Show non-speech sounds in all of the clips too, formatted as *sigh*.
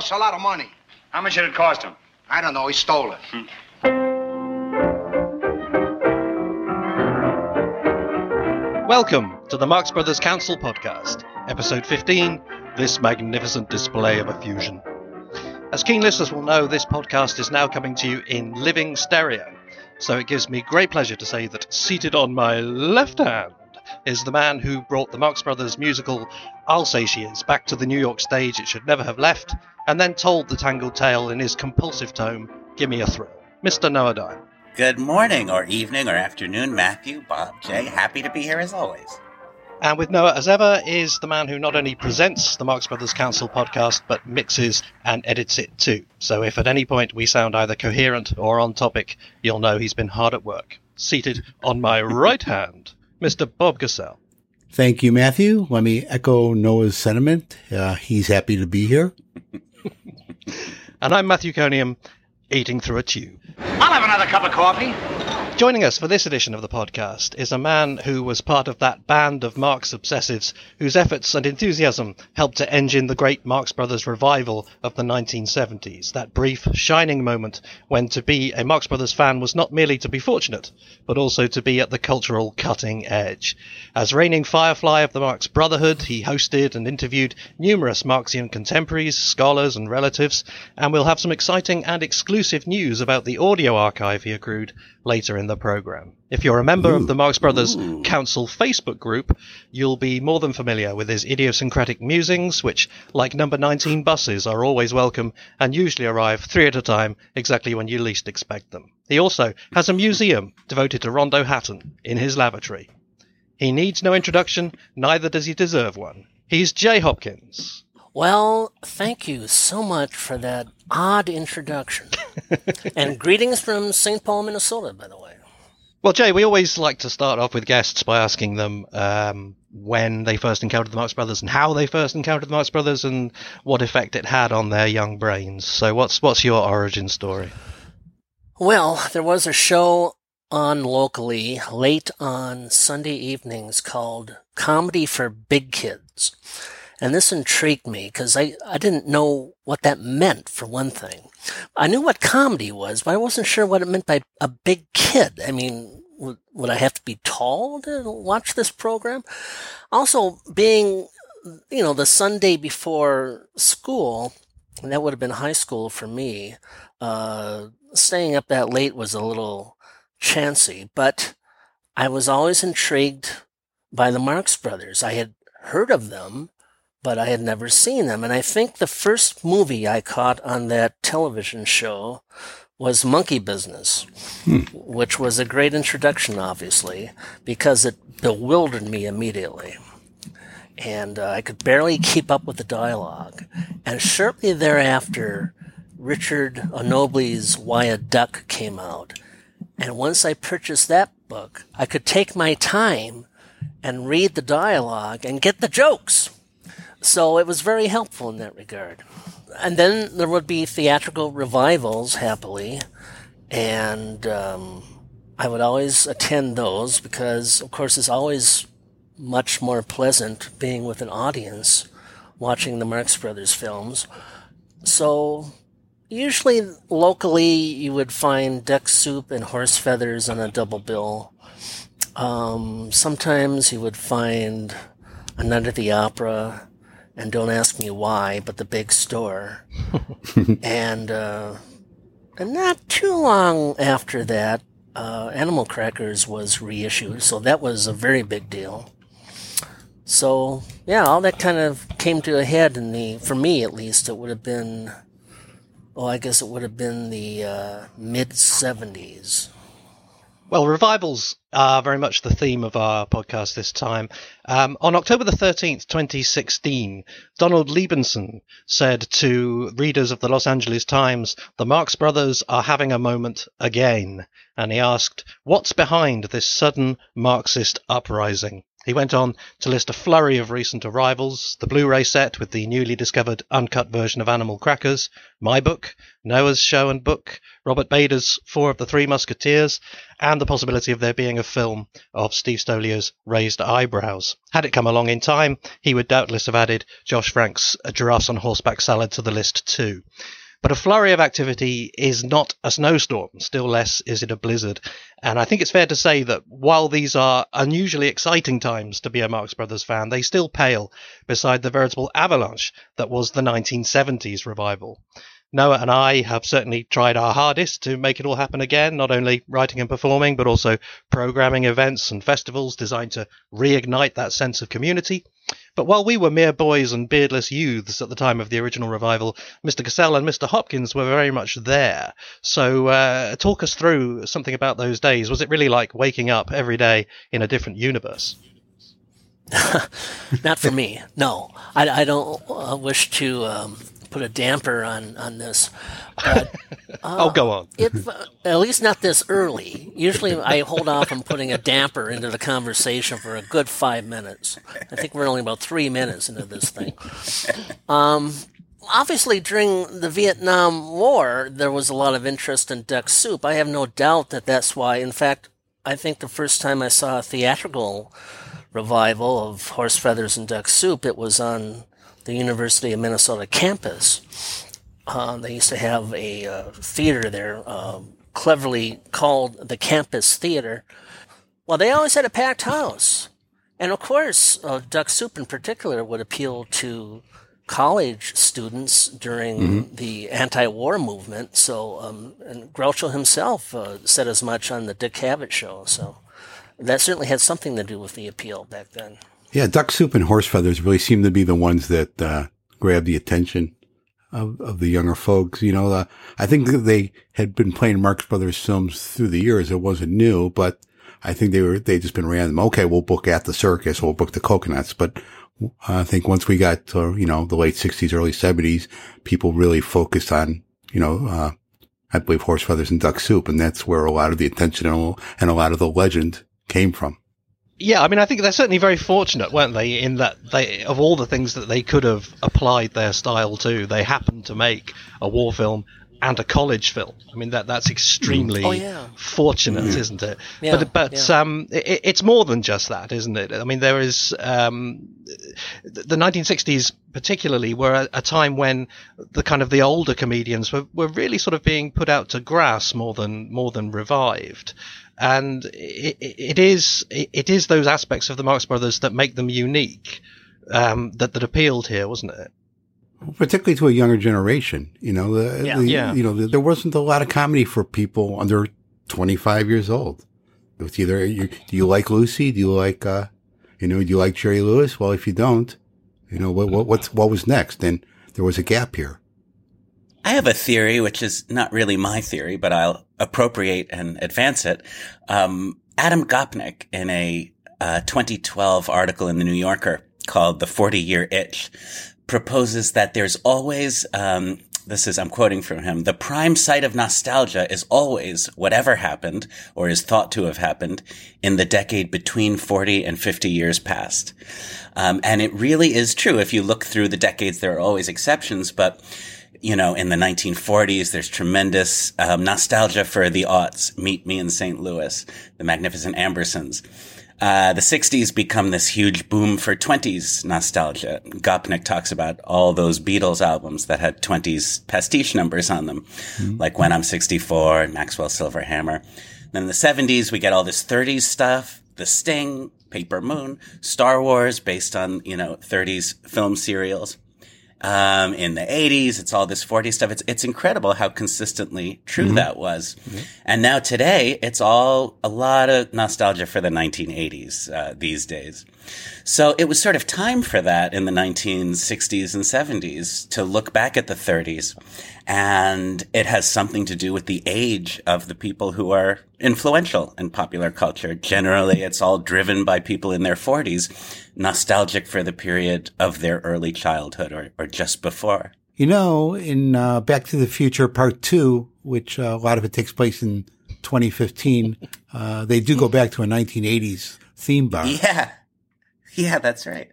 costs a lot of money. How much did it cost him? I don't know. He stole it. Hmm. Welcome to the Marx Brothers Council podcast, episode 15 This Magnificent Display of Effusion. As keen listeners will know, this podcast is now coming to you in living stereo, so it gives me great pleasure to say that seated on my left hand is the man who brought the Marx Brothers musical I'll Say She Is back to the New York stage it should never have left, and then told the tangled tale in his compulsive tome, Gimme a Thrill, Mr. Noah Diamond. Good morning, or evening, or afternoon, Matthew, Bob, Jay. Happy to be here as always. And with Noah, as ever, is the man who not only presents the Marx Brothers Council podcast, but mixes and edits it too. So if at any point we sound either coherent or on topic, you'll know he's been hard at work. Seated on my *laughs* right hand, Mr. Bob Gassel. Thank you, Matthew. Let me echo Noah's sentiment. Uh, he's happy to be here. *laughs* And I'm Matthew Coniam, eating through a tube. I'll have another cup of coffee. Joining us for this edition of the podcast is a man who was part of that band of Marx obsessives whose efforts and enthusiasm helped to engine the great Marx Brothers revival of the 1970s. That brief, shining moment when to be a Marx Brothers fan was not merely to be fortunate, but also to be at the cultural cutting edge. As reigning firefly of the Marx Brotherhood, he hosted and interviewed numerous Marxian contemporaries, scholars, and relatives, and we'll have some exciting and exclusive news about the audio archive he accrued later in the program. If you're a member of the Marx Brothers Council Facebook group, you'll be more than familiar with his idiosyncratic musings, which, like number 19 buses, are always welcome and usually arrive three at a time exactly when you least expect them. He also has a museum devoted to Rondo Hatton in his lavatory. He needs no introduction, neither does he deserve one. He's Jay Hopkins. Well, thank you so much for that odd introduction. *laughs* and greetings from St. Paul, Minnesota, by the way. Well, Jay, we always like to start off with guests by asking them um, when they first encountered the Marx Brothers and how they first encountered the Marx Brothers and what effect it had on their young brains. So, what's what's your origin story? Well, there was a show on locally late on Sunday evenings called Comedy for Big Kids. And this intrigued me because I, I didn't know what that meant, for one thing. I knew what comedy was, but I wasn't sure what it meant by a big kid. I mean, would, would I have to be tall to watch this program? Also, being, you know, the Sunday before school, and that would have been high school for me, uh, staying up that late was a little chancy, but I was always intrigued by the Marx Brothers. I had heard of them, but I had never seen them. And I think the first movie I caught on that television show was Monkey Business, which was a great introduction, obviously, because it bewildered me immediately. And uh, I could barely keep up with the dialogue. And shortly thereafter, Richard Anobile's Why a Duck came out. And once I purchased that book, I could take my time and read the dialogue and get the jokes. So it was very helpful in that regard. And then there would be theatrical revivals, happily, and um, I would always attend those because, of course, it's always much more pleasant being with an audience watching the Marx Brothers films. So usually locally you would find duck soup and horse feathers on a double bill. Um, sometimes you would find a night at the opera and don't ask me why, but the big store. *laughs* and uh, and not too long after that, uh, Animal Crackers was reissued, so that was a very big deal. So yeah, all that kind of came to a head in the, for me at least, it would have been, oh, I guess it would have been the uh, mid '70s. Well, revivals are very much the theme of our podcast this time. Um, on October the 13th, 2016, Donald Liebenson said to readers of the Los Angeles Times, the Marx Brothers are having a moment again. And he asked, what's behind this sudden Marxist uprising? He went on to list a flurry of recent arrivals the Blu ray set with the newly discovered uncut version of Animal Crackers, my book, Noah's Show and Book, Robert Bader's Four of the Three Musketeers, and the possibility of there being a film of Steve Stoliar's Raised Eyebrows. Had it come along in time, he would doubtless have added Josh Frank's Giraffes on Horseback Salad to the list too. But a flurry of activity is not a snowstorm, still less is it a blizzard. And I think it's fair to say that while these are unusually exciting times to be a Marx Brothers fan, they still pale beside the veritable avalanche that was the 1970s revival. Noah and I have certainly tried our hardest to make it all happen again, not only writing and performing, but also programming events and festivals designed to reignite that sense of community. But while we were mere boys and beardless youths at the time of the original revival, Mr. Gassel and Mr. Hopkins were very much there. So, uh, talk us through something about those days. Was it really like waking up every day in a different universe? *laughs* Not for me. No, I, I don't uh, wish to um, put a damper on on this. But, uh, *laughs* oh, go on. If uh, at least not this early. Usually, I hold off on putting a damper into the conversation for a good five minutes. I think we're only about three minutes into this thing. Um, obviously, during the Vietnam War, there was a lot of interest in duck soup. I have no doubt that that's why. In fact, I think the first time I saw a theatrical revival of Horse Feathers and Duck Soup, it was on the University of Minnesota campus. Uh, they used to have a uh, theater there, uh, cleverly called the Campus Theater. Well, they always had a packed house. And of course, uh, Duck Soup in particular would appeal to college students during mm-hmm. the anti-war movement. So, um, and Groucho himself uh, said as much on the Dick Cavett show. So, that certainly had something to do with the appeal back then. Yeah, duck soup and horse feathers really seem to be the ones that uh, grab the attention of, of the younger folks. You know, uh, I think they had been playing Marx Brothers films through the years. It wasn't new, but I think they were they just been random. Okay, we'll book at the circus, we'll book the coconuts. But I think once we got to you know the late '60s, early '70s, people really focused on you know. Uh, I believe horse feathers and duck soup, and that's where a lot of the attention and a lot of the legend came from. Yeah, I mean, I think they're certainly very fortunate, weren't they, in that they, of all the things that they could have applied their style to, they happened to make a war film and a college film. I mean, that that's extremely oh, yeah. fortunate, isn't it? Yeah, but but yeah. um, it, it's more than just that, isn't it? I mean, there is um, the 1960s, particularly, were a, a, time when the kind of the older comedians were, were really sort of being put out to grass more than more than revived and it, it is it is those aspects of the Marx Brothers that make them unique um, that that appealed here, wasn't it? Particularly to a younger generation, you know, the, yeah. The, yeah. you know, the, there wasn't a lot of comedy for people under 25 years old. It's either, you, do you like Lucy? Do you like, uh, you know, do you like Jerry Lewis? Well, if you don't, you know, what, what, what's, what was next? And there was a gap here. I have a theory, which is not really my theory, but I'll appropriate and advance it. Um, Adam Gopnik, in a uh, 2012 article in the New Yorker called "The 40 Year Itch," proposes that there's always um, this is I'm quoting from him. The prime site of nostalgia is always whatever happened or is thought to have happened in the decade between 40 and 50 years past. Um, and it really is true. If you look through the decades, there are always exceptions, but you know, in the 1940s, there's tremendous um, nostalgia for the aughts. Meet Me in St. Louis, the Magnificent Ambersons. Uh, the 60s become this huge boom for 20s nostalgia. Gopnik talks about all those Beatles albums that had 20s pastiche numbers on them, mm-hmm. like When I'm 64 and Maxwell Silverhammer. Then in the 70s, we get all this 30s stuff, The Sting, Paper Moon, Star Wars based on, you know, 30s film serials. Um, in the 80s, it's all this 40s stuff. It's, it's incredible how consistently true mm-hmm. that was. Mm-hmm. And now today, it's all a lot of nostalgia for the 1980s, uh, these days. So it was sort of time for that in the 1960s and 70s to look back at the 30s. And it has something to do with the age of the people who are influential in popular culture. Generally, it's all driven by people in their 40s, nostalgic for the period of their early childhood or, or just before. You know, in uh, Back to the Future Part 2, which uh, a lot of it takes place in 2015, uh, they do go back to a 1980s theme bar. Yeah. *laughs* Yeah, that's right.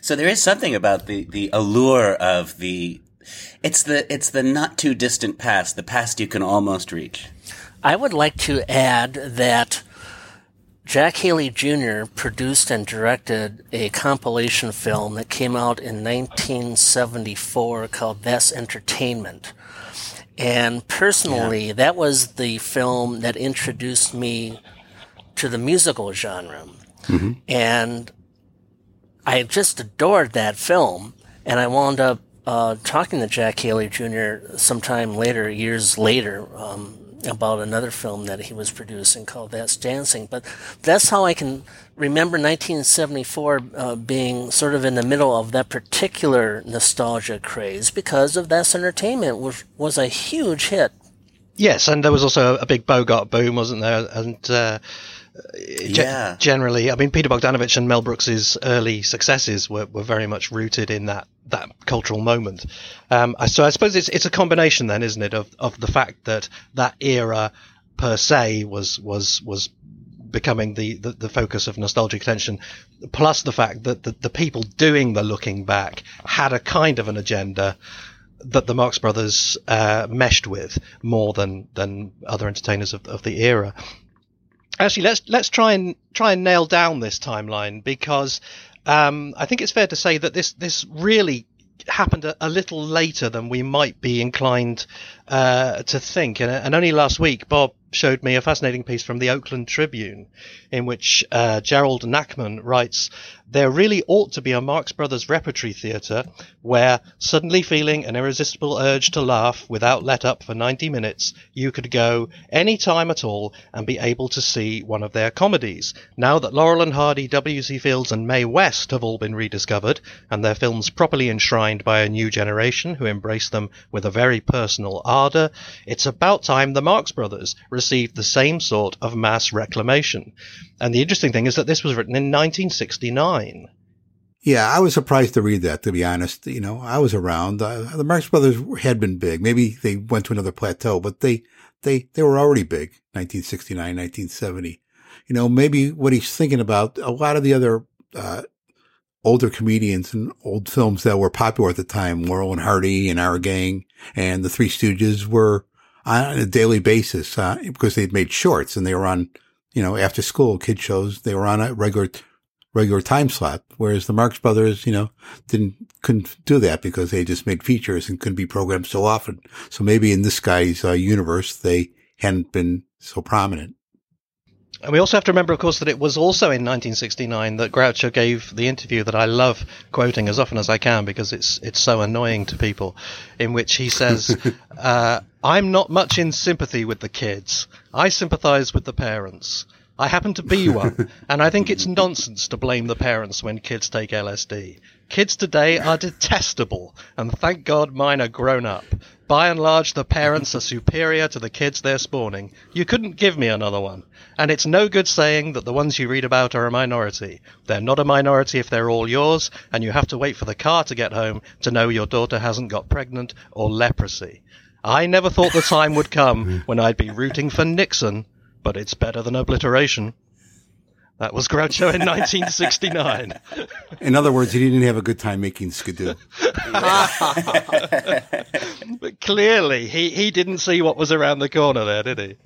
so there is something about the, the allure of the, it's the, it's the not too distant past, the past you can almost reach. I would like to add that Jack Haley Jr. produced and directed a compilation film that came out in 1974 called That's Entertainment. And personally, yeah. that was the film that introduced me to the musical genre. Mm-hmm. And I just adored that film. And I wound up uh, talking to Jack Haley Jr. sometime later, years later, um, about another film that he was producing called That's Dancing. But that's how I can remember 1974 uh, being sort of in the middle of that particular nostalgia craze because of That's Entertainment, which was a huge hit. Yes, and there was also a big Bogart boom, wasn't there? And uh, yeah. generally, I mean, Peter Bogdanovich and Mel Brooks's early successes were, were very much rooted in that that cultural moment. Um, so I suppose it's it's a combination then, isn't it, of of the fact that that era per se was was was becoming the, the, the, focus of nostalgic attention, plus the fact that the, the people doing the looking back had a kind of an agenda that the Marx Brothers uh, meshed with more than than other entertainers of, of the era. Actually, let's let's try and try and nail down this timeline because um, I think it's fair to say that this this really happened a, a, little later than we might be inclined uh, to think. And, and, only last week, Bob showed me a fascinating piece from the Oakland Tribune in which uh, Gerald Nachman writes, there really ought to be a Marx Brothers repertory theatre where, suddenly feeling an irresistible urge to laugh without let up for 90 minutes, you could go any time at all and be able to see one of their comedies. Now that Laurel and Hardy, W.C. Fields, and Mae West have all been rediscovered, and their films properly enshrined by a new generation who embrace them with a very personal ardour, it's about time the Marx Brothers received the same sort of mass reclamation. And the interesting thing is that this was written in 1969. Yeah, I was surprised to read that, to be honest. You know, I was around. Uh, the Marx Brothers had been big. Maybe they went to another plateau, but they, they, they were already big, 1969, 1970. You know, maybe what he's thinking about, a lot of the other, uh, older comedians and old films that were popular at the time, Laurel and Hardy and Our Gang and the Three Stooges were on a daily basis, uh, because they'd made shorts and they were on you know, after school kid shows, they were on a regular, regular time slot. Whereas the Marx Brothers, you know, didn't, couldn't do that because they just made features and couldn't be programmed so often. So maybe in this guy's uh, universe, they hadn't been so prominent. And we also have to remember, of course, that it was also in 1969 that Groucho gave the interview that I love quoting as often as I can because it's it's so annoying to people, in which he says, *laughs* uh, "I'm not much in sympathy with the kids. I sympathise with the parents. I happen to be one, and I think it's nonsense to blame the parents when kids take LSD. Kids today are detestable, and thank God mine are grown up. By and large, the parents are superior to the kids they're spawning. You couldn't give me another one. And it's no good saying that the ones you read about are a minority. They're not a minority if they're all yours, and you have to wait for the car to get home to know your daughter hasn't got pregnant or leprosy. I never thought the time would come when I'd be rooting for Nixon, but it's better than obliteration. That was Groucho in 1969. *laughs* In other words, he didn't have a good time making Skidoo. *laughs* but clearly, he, he didn't see what was around the corner there, did he?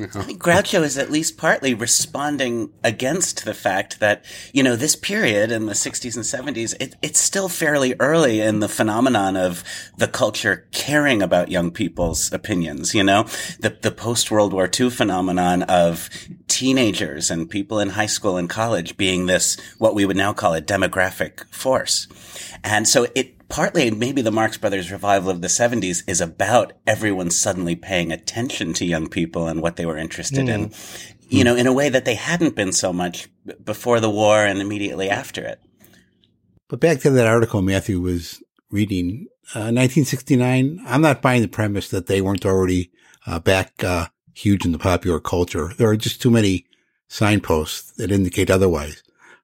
I think Groucho is at least partly responding against the fact that, you know, this period in the 60s and 70s, it, it's still fairly early in the phenomenon of the culture caring about young people's opinions, you know? The, the post World War II phenomenon of teenagers and people in high school and college being this, what we would now call a demographic force. And so it partly, maybe the Marx Brothers revival of the 70s is about everyone suddenly paying attention to young people and what they were interested mm. in, you know, in a way that they hadn't been so much before the war and immediately after it. But back to that article Matthew was reading, uh, 1969, I'm not buying the premise that they weren't already uh, back uh, huge in the popular culture. There are just too many signposts that indicate otherwise.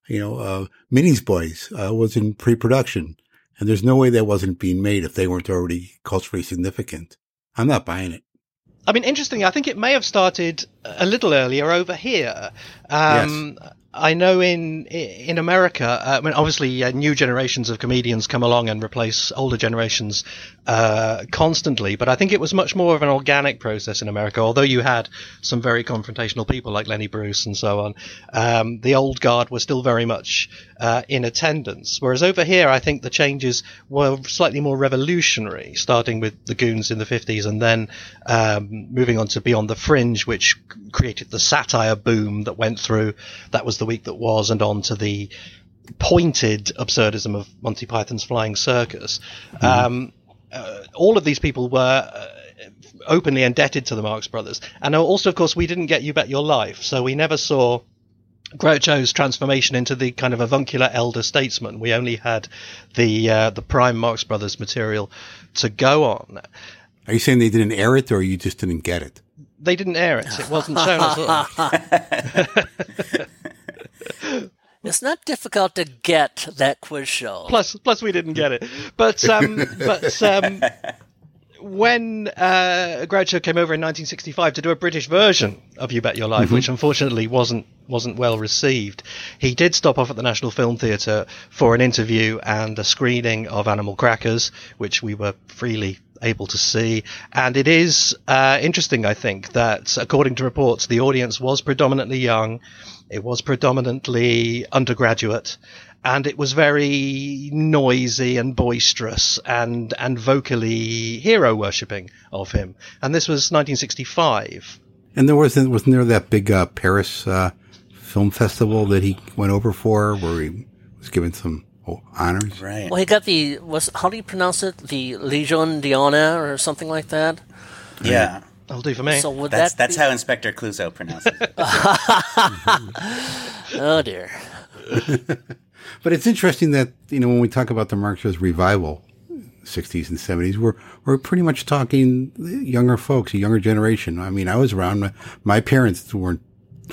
You know, uh, Minnie's Boys uh, was in pre-production, and there's no way that wasn't being made if they weren't already culturally significant. I'm not buying it. I mean, interestingly, I think it may have started a little earlier over here. Um, yes. I know in in America, uh, I mean, obviously, uh, new generations of comedians come along and replace older generations uh, constantly. But I think it was much more of an organic process in America. Although you had some very confrontational people like Lenny Bruce and so on, um, the old guard was still very much uh, in attendance. Whereas over here, I think the changes were slightly more revolutionary, starting with the Goons in the fifties and then um, moving on to Beyond the Fringe, which created the satire boom that went through. That was the week that was, and on to the pointed absurdism of Monty Python's Flying Circus. Mm-hmm. Um, uh, all of these people were uh, openly indebted to the Marx Brothers, and also, of course, we didn't get You Bet Your Life, so we never saw. Groucho's transformation into the kind of avuncular elder statesman. We only had the uh, the prime Marx Brothers material to go on. Are you saying they didn't air it, or you just didn't get it? They didn't air it. It wasn't shown at all. *laughs* It's not difficult to get that quiz show. Plus, plus we didn't get it. But um, but um, when uh, Groucho came over in 1965 to do a British version of You Bet Your Life, mm-hmm. which unfortunately wasn't wasn't well received, he did stop off at the National Film Theatre for an interview and a screening of Animal Crackers, which we were freely able to see. And it is uh, interesting, I think, that according to reports, the audience was predominantly young. It was predominantly undergraduate, and it was very noisy and boisterous and and vocally hero worshipping of him. And this was 1965. And there wasn't wasn't there that big uh, Paris uh, film festival that he went over for, where he was given some honors? Right. Well, he got the was how do you pronounce it? The Legion d'honneur or something like that. Yeah. That'll do for me. So would that's that that's be... how Inspector Clouseau pronounces it. *laughs* oh dear. *laughs* but it's interesting that you know when we talk about the Marxist revival, 60s and 70s, we're we're pretty much talking younger folks, a younger generation. I mean, I was around. My, my parents weren't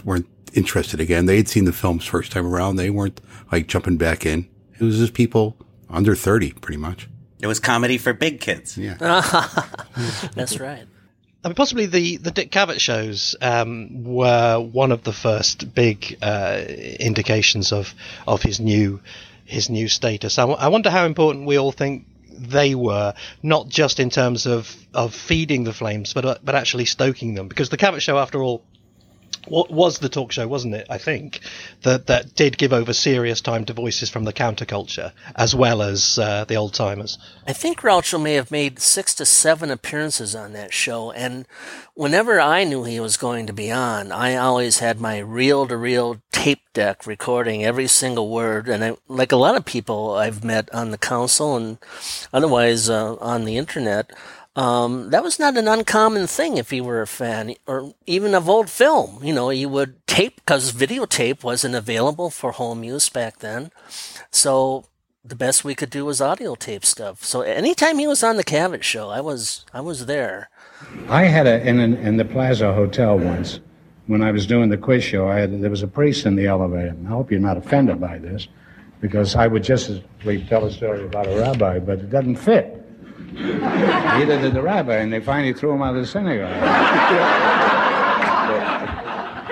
weren't interested again. They had seen the films first time around. They weren't like jumping back in. It was just people under 30, pretty much. It was comedy for big kids. Yeah. *laughs* That's right. I mean, possibly the, the Dick Cavett shows um, were one of the first big uh, indications of of his new his new status. I, w- I wonder how important we all think they were, not just in terms of, of feeding the flames, but uh, but actually stoking them. Because the Cavett show, after all, was the talk show, wasn't it? I think that that did give over serious time to voices from the counterculture as well as uh, the old timers. I think Groucho may have made six to seven appearances on that show, and whenever I knew he was going to be on, I always had my reel-to-reel tape deck recording every single word. And I, like a lot of people I've met on the council and otherwise uh, on the internet. Um, that was not an uncommon thing if you were a fan or even of old film. You know, you would tape because videotape wasn't available for home use back then. So the best we could do was audio tape stuff. So anytime he was on the Cavett show, I was I was there. I had a in an, in the Plaza Hotel once when I was doing the quiz show. I had there was a priest in the elevator. I hope you're not offended by this, because I would just as tell a story about a rabbi, but it doesn't fit. Neither did the rabbi, and they finally threw him out of the synagogue.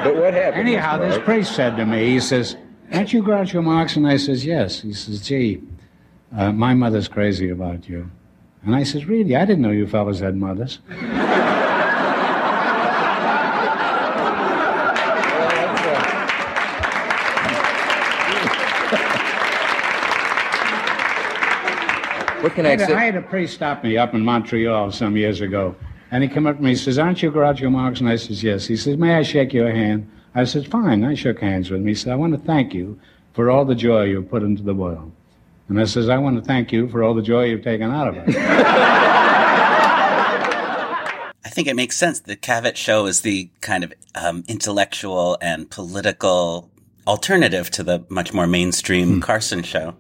but, what happened? Anyhow, this priest said to me, he says, Aren't you Groucho Marx? And I says, Yes. He says, Gee, uh, my mother's crazy about you. And I says, Really? I didn't know you fellas had mothers. What can I, I, say? I had a priest stop me up in Montreal some years ago. And he came up to me and says, Aren't you Groucho Marx? And I says, Yes. He says, May I shake your hand? I said, Fine. I shook hands with him. He said, I want to thank you for all the joy you've put into the world. And I says, I want to thank you for all the joy you've taken out of it. *laughs* I think it makes sense. The Cavett show is the kind of um, intellectual and political alternative to the much more mainstream hmm. Carson show.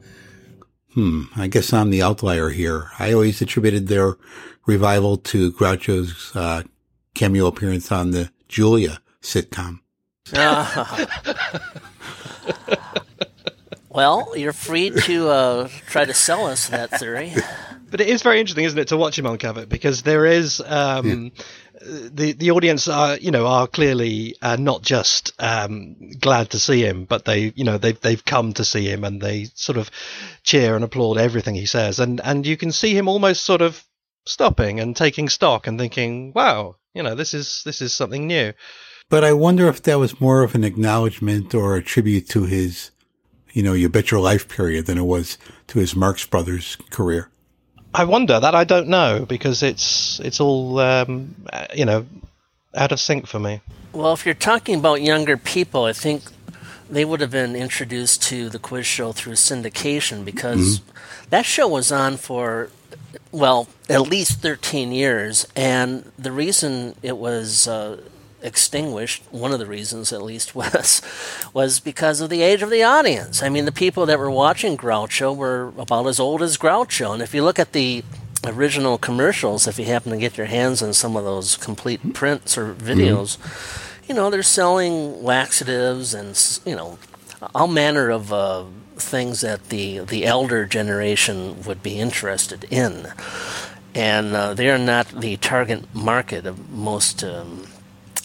Hmm. I guess I'm the outlier here. I always attributed their revival to Groucho's uh, cameo appearance on the Julia sitcom. *laughs* well, you're free to uh, try to sell us that theory. But it is very interesting, isn't it, to watch him on Cavett because there is um, yeah the the audience are you know are clearly uh, not just um, glad to see him, but they you know they've they've come to see him and they sort of cheer and applaud everything he says, and and you can see him almost sort of stopping and taking stock and thinking, wow, you know this is this is something new. But I wonder if that was more of an acknowledgement or a tribute to his, you know, You Bet Your Life period than it was to his Marx Brothers career. I wonder that I don't know because it's it's all um, you know out of sync for me. Well, if you're talking about younger people, I think they would have been introduced to the quiz show through syndication because mm-hmm. that show was on for well at least 13 years, and the reason it was uh, extinguished, one of the reasons at least *laughs* was was because of the age of the audience. I mean, the people that were watching Groucho were about as old as Groucho, and if you look at the original commercials, if you happen to get your hands on some of those complete prints or videos, mm-hmm. you know they're selling laxatives and you know all manner of uh, things that the the elder generation would be interested in. And uh, they are not the target market of most um,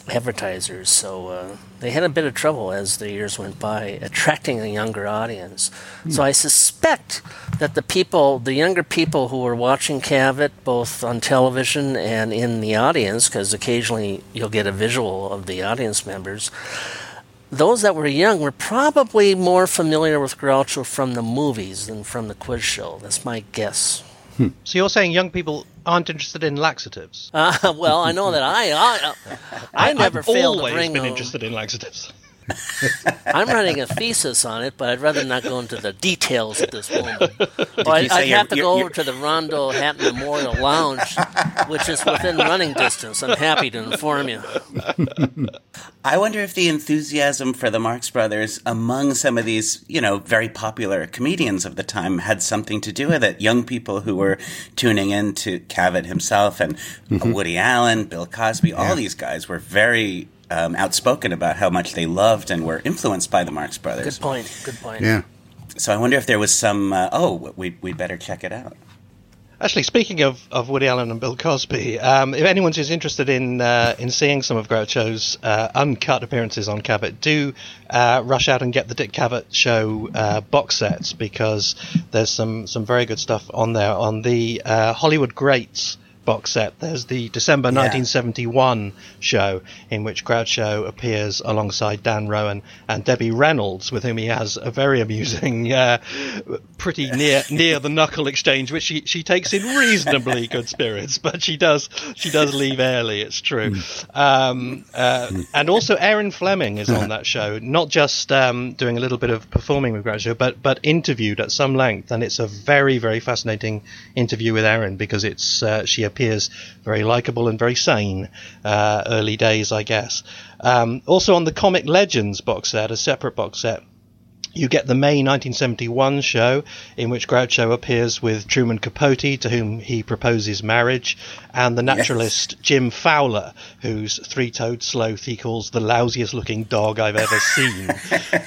advertisers. So uh, they had a bit of trouble as the years went by attracting a younger audience. So I suspect that the people, the younger people who were watching Cavett both on television and in the audience, because occasionally you'll get a visual of the audience members. Those that were young were probably more familiar with Groucho from the movies than from the quiz show. That's my guess. Hmm. So you're saying young people aren't interested in laxatives? Uh, *laughs* well, I know that I I, I *laughs* never I've failed always to bring. been interested in laxatives. I'm writing a thesis on it, but I'd rather not go into the details at this moment. *laughs* Well, I, you say I'd have to go over to the Rondo Hatton Memorial Lounge, which is within running distance. I'm happy to inform you. *laughs* I wonder if the enthusiasm for the Marx Brothers among some of these, you know, very popular comedians of the time had something to do with it. Young people who were tuning in to Cavett himself and uh, Woody Allen, Bill Cosby, all these guys were very um, outspoken about how much they loved and were influenced by the Marx Brothers. Good point. Good point. Yeah. So I wonder if there was some, uh, oh, we, we better check it out. Actually, speaking of, of Woody Allen and Bill Cosby, um, if anyone is interested in uh, in seeing some of Groucho's uh, uncut appearances on Cavett, do uh, rush out and get the Dick Cavett Show uh, box sets because there's some, some very good stuff on there. On the uh, Hollywood Greats box set, there's the December 1971 show in which Groucho appears alongside Dan Rowan and Debbie Reynolds, with whom he has a very amusing, *laughs* uh, pretty near near the knuckle exchange, which she, she takes in reasonably *laughs* good spirits, but she does she does leave early. It's true, um, uh, and also Erin Fleming is on *laughs* that show, not just um, doing a little bit of performing with Groucho, but but interviewed at some length, and it's a very very fascinating interview with Erin because it's uh, she appears very likable and very sane. Uh, early days, I guess. Um, also on the Comic Legends box set, a separate box set, you get the May 1971 show in which Groucho appears with Truman Capote, to whom he proposes marriage, and the naturalist Jim Fowler, whose three-toed sloth he calls the lousiest looking dog I've ever seen. *laughs*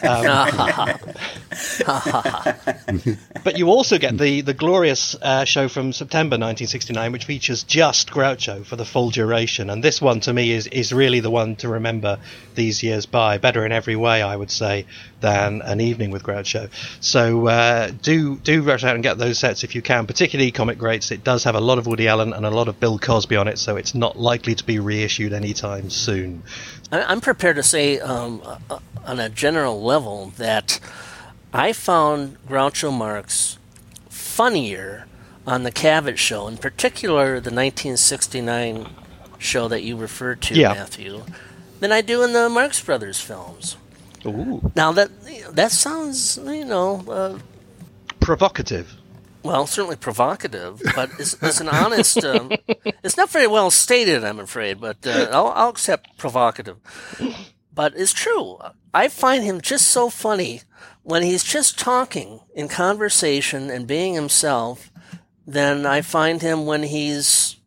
Um, *laughs* but you also get the the glorious uh, show from September 1969, which features just Groucho for the full duration, and this one to me is is really the one to remember these years by. Better in every way, I would say, than an evening with Groucho. So uh, do do rush out and get those sets if you can, particularly Comic Greats. It does have a lot of Woody Allen and a lot of Bill Cosby on it, so it's not likely to be reissued anytime soon. I'm prepared to say, um, uh, on a general level, that I found Groucho Marx funnier on the Cavett show, in particular the 1969 show that you referred to, Yeah. Matthew, than I do in the Marx Brothers films. Ooh, Now that that sounds, you know, uh, provocative. well, certainly provocative, but it's, it's an honest. Um, it's not very well stated, I'm afraid, but uh, I'll, I'll accept provocative. But it's true. I find him just so funny when he's just talking in conversation and being himself. Then I find him when he's,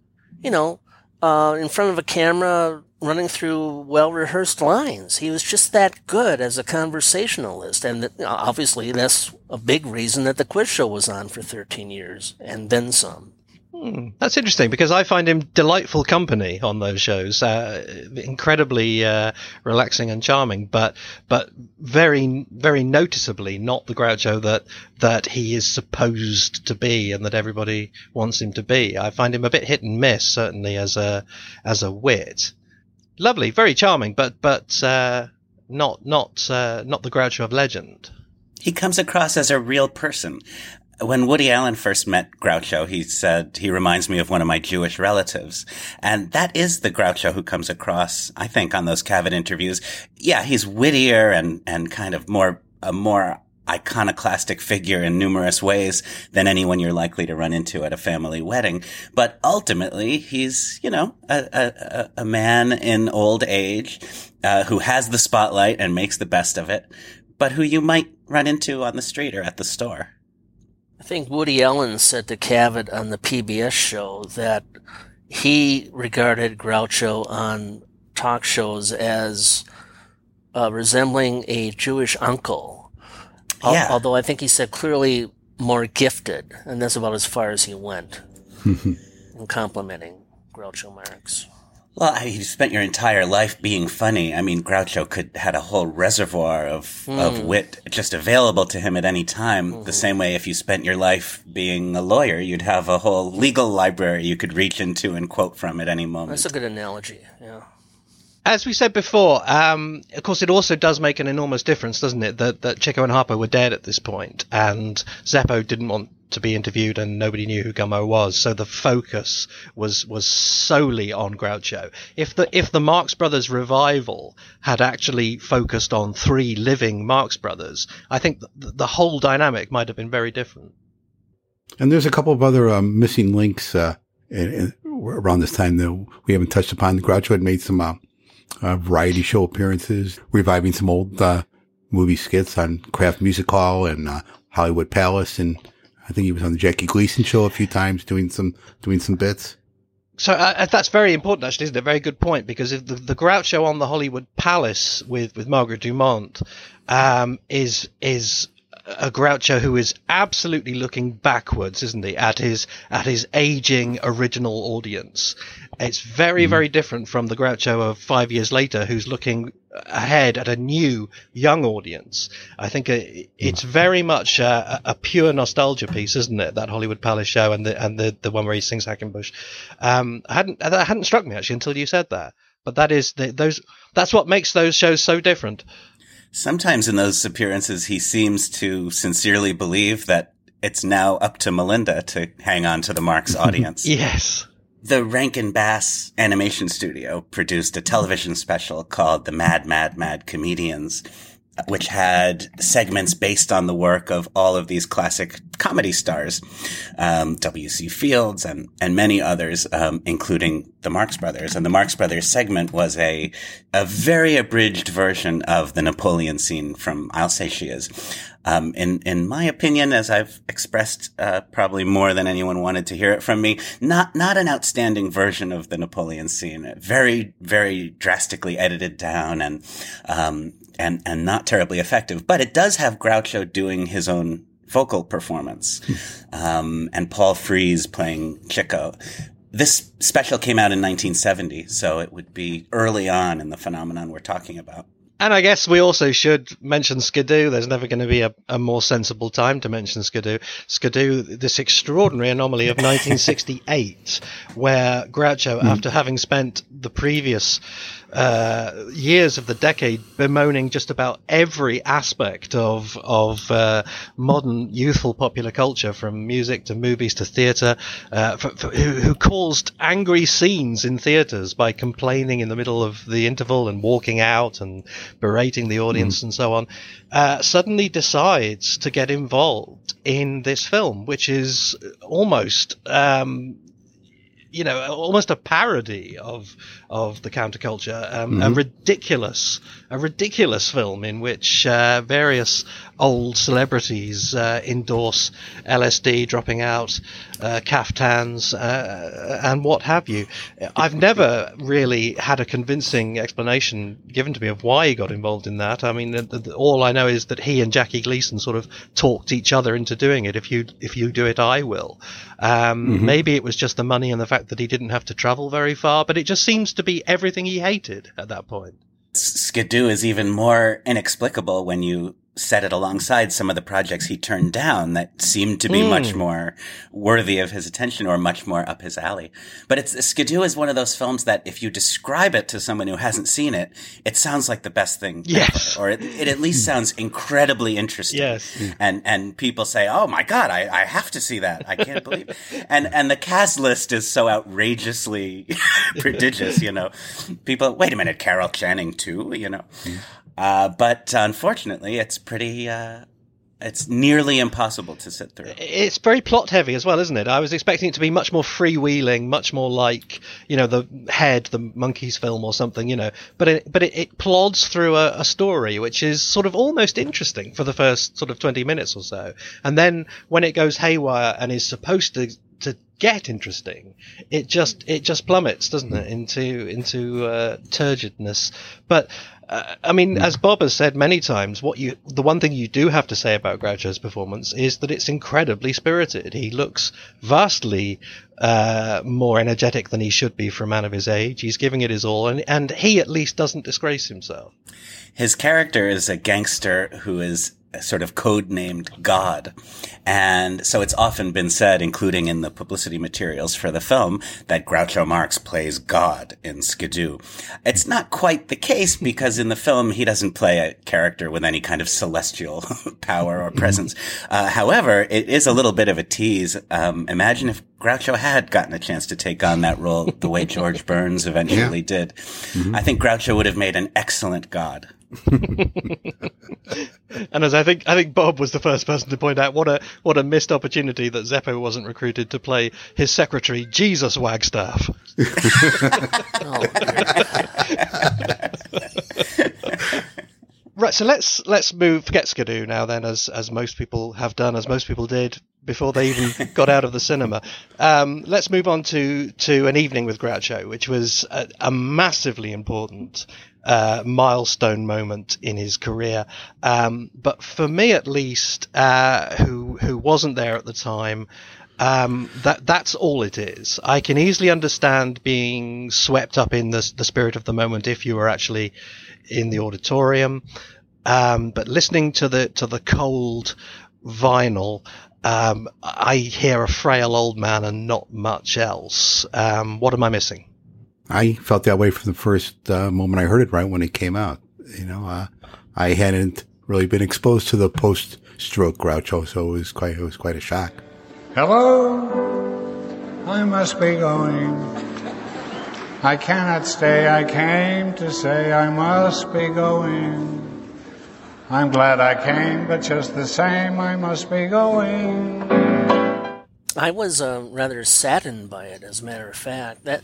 you know, uh, in front of a camera running through well rehearsed lines. He was just that good as a conversationalist. And obviously, that's a big reason that the quiz show was on for 13 years and then some. Hmm, that's interesting because I find him delightful company on those shows, uh, incredibly uh, relaxing and charming, but but very very noticeably not the Groucho that that he is supposed to be and that everybody wants him to be. I find him a bit hit and miss, certainly as a as a wit. Lovely, very charming, but but uh, not not uh, not the Groucho of legend. He comes across as a real person. When Woody Allen first met Groucho, he said, he reminds me of one of my Jewish relatives. And that is the Groucho who comes across, I think, on those Cavett interviews. Yeah, he's wittier and, and kind of more, a more iconoclastic figure in numerous ways than anyone you're likely to run into at a family wedding. But ultimately, he's, you know, a, a, a man in old age, uh, who has the spotlight and makes the best of it, but who you might run into on the street or at the store. I think Woody Allen said to Cavett on the PBS show that he regarded Groucho on talk shows as uh, resembling a Jewish uncle. Yeah. Al- although I think he said clearly more gifted, and that's about as far as he went *laughs* in complimenting Groucho Marx. Well, I- you spent your entire life being funny. I mean, Groucho could had a whole reservoir of, hmm. of wit just available to him at any time. The mm-hmm. same way if you spent your life being a lawyer, you'd have a whole legal library you could reach into and quote from at any moment. That's a good analogy. Yeah. As we said before, um, of course, it also does make an enormous difference, doesn't it? That that Chico and Harpo were dead at this point, and Zeppo didn't want to be interviewed, and nobody knew who Gummo was. So the focus was was solely on Groucho. If the if the Marx Brothers revival had actually focused on three living Marx Brothers, I think the, the whole dynamic might have been very different. And there's a couple of other um, missing links uh, in, in, around this time that we haven't touched upon. Groucho had made some uh, uh, variety show appearances, reviving some old uh, movie skits on Kraft Music Hall and uh, Hollywood Palace, and I think he was on the Jackie Gleason show a few times doing some doing some bits. So uh, that's very important, actually, isn't it? Very good point because if the, the Groucho on the Hollywood Palace with, with Margaret Dumont um, is is a Groucho who is absolutely looking backwards, isn't he? At his at his aging original audience, it's very very different from the Groucho of five years later, who's looking ahead at a new young audience. I think it's very much a, a pure nostalgia piece, isn't it? That Hollywood Palace show and the and the, the one where he sings Hackenbush. Um, I hadn't that hadn't struck me actually until you said that. But that is the, those. That's what makes those shows so different. Sometimes in those appearances, he seems to sincerely believe that it's now up to Melinda to hang on to the Marx *laughs* audience. Yes. The Rankin Bass Animation Studio produced a television special called The Mad, Mad, Mad Comedians, which had segments based on the work of all of these classic comedy stars, um, W.C. Fields and, and many others, um, including the Marx Brothers. And the Marx Brothers segment was a, a very abridged version of the Napoleon scene from I'll Say She Is. Um, in, in my opinion, as I've expressed, uh, probably more than anyone wanted to hear it from me, not, not an outstanding version of the Napoleon scene. Very, very drastically edited down and, um, and, and not terribly effective, but it does have Groucho doing his own vocal performance, um, and Paul Frees playing Chico. This special came out in 1970, so it would be early on in the phenomenon we're talking about. And I guess we also should mention Skidoo. There's never going to be a, a more sensible time to mention Skidoo. Skidoo, this extraordinary anomaly of 1968, where Groucho, after having spent the previous uh, years of the decade bemoaning just about every aspect of of uh, modern youthful popular culture, from music to movies to theatre, uh, for, for, who, who caused angry scenes in theatres by complaining in the middle of the interval and walking out and berating the audience and so on, uh, suddenly decides to get involved in this film, which is almost um, you know, almost a parody of of the counterculture, um, Mm-hmm. a ridiculous, a ridiculous film in which uh, various old celebrities uh, endorse LSD, dropping out, uh, caftans, uh, and what have you. I've never really had a convincing explanation given to me of why he got involved in that. I mean, the, the, all I know is that he and Jackie Gleason sort of talked each other into doing it. If you if you do it, I will. Um, Maybe it was just the money and the fact that he didn't have to travel very far, but it just seems to be everything he hated at that point. Skidoo is even more inexplicable when you set it alongside some of the projects he turned down that seemed to be hmm. much more worthy of his attention or much more up his alley. But it's Skidoo is one of those films that if you describe it to someone who hasn't seen it, it sounds like the best thing Yes. ever, or it, it at least sounds incredibly interesting. Yes. And and people say, "Oh my god, I, I have to see that. I can't believe." It. *laughs* And and the cast list is so outrageously *laughs* prodigious, you know. People, wait a minute, Carol Channing too, you know. Hmm. Uh, but unfortunately, it's pretty. Uh, it's nearly impossible to sit through. It's very plot heavy as well, isn't it? I was expecting it to be much more freewheeling, much more like you know the Head, the Monkees film or something, you know. But it but it, it plods through a, a story which is sort of almost interesting for the first sort of twenty minutes or so, and then when it goes haywire and is supposed to to get interesting, it just it just plummets, doesn't it, into into uh, turgidness. But uh, I mean, as Bob has said many times, what you the one thing you do have to say about Groucho's performance is that it's incredibly spirited. He looks vastly uh, more energetic than he should be for a man of his age. He's giving it his all, and and he at least doesn't disgrace himself. His character is a gangster who is sort of code named God. And so it's often been said, including in the publicity materials for the film, that Groucho Marx plays God in Skidoo. It's not quite the case because in the film he doesn't play a character with any kind of celestial *laughs* power or presence. Uh, however, it is a little bit of a tease. Um, imagine if Groucho had gotten a chance to take on that role the way George Burns eventually did. I think Groucho would have made an excellent God. *laughs* And as I think I think Bob was the first person to point out what a what a missed opportunity that Zeppo wasn't recruited to play his secretary Jesus Wagstaff. Right, so let's let's move forget Skidoo now then, as as most people have done, as most people did before they even got out of the cinema. Um, let's move on to to an evening with Groucho, which was a, a massively important uh, milestone moment in his career. Um, but for me, at least, uh, who who wasn't there at the time. Um, that that's all it is. I can easily understand being swept up in the the spirit of the moment if you were actually in the auditorium. Um, but listening to the to the cold vinyl, um, I hear a frail old man and not much else. Um, what am I missing? I felt that way from the first uh, moment I heard it, right when it came out. You know, uh, I hadn't really been exposed to the post-stroke Groucho, so it was quite it was quite a shock. Hello, I must be going. I cannot stay, I came to say I must be going. I'm glad I came, but just the same, I must be going. I was uh, rather saddened by it, as a matter of fact. That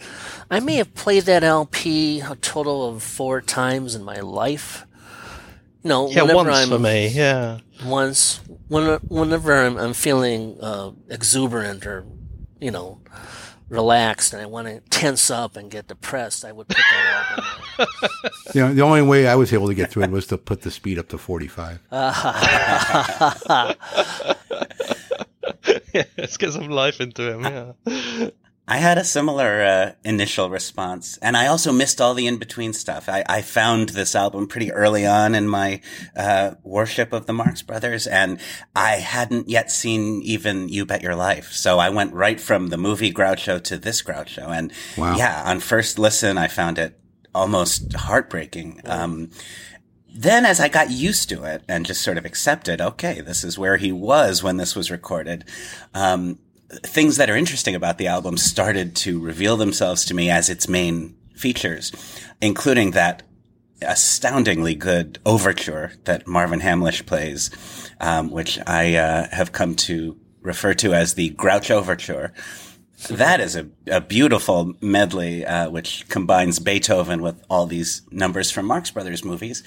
I may have played that LP a total of four times in my life. No, Yeah, whenever once I'm for me. Yeah, once when, whenever I'm, I'm feeling uh, exuberant or you know relaxed and I want to tense up and get depressed, I would put that album. *laughs* on. You know, the only way I was able to get through it was to put the speed up to 45. *laughs* *laughs* let's get some life into him. Yeah. I had a similar uh, initial response, and I also missed all the in between stuff. I, I found this album pretty early on in my uh, worship of the Marx Brothers, and I hadn't yet seen even You Bet Your Life. So I went right from the movie Groucho to this Groucho, and Wow. yeah, on first listen, I found it almost heartbreaking. Um, then as I got used to it and just sort of accepted, okay, this is where he was when this was recorded. Um, things that are interesting about the album started to reveal themselves to me as its main features, including that astoundingly good overture that Marvin Hamlisch plays, um, which I uh, have come to refer to as the Grouch Overture. That is a, a beautiful medley, uh, which combines Beethoven with all these numbers from Marx Brothers movies.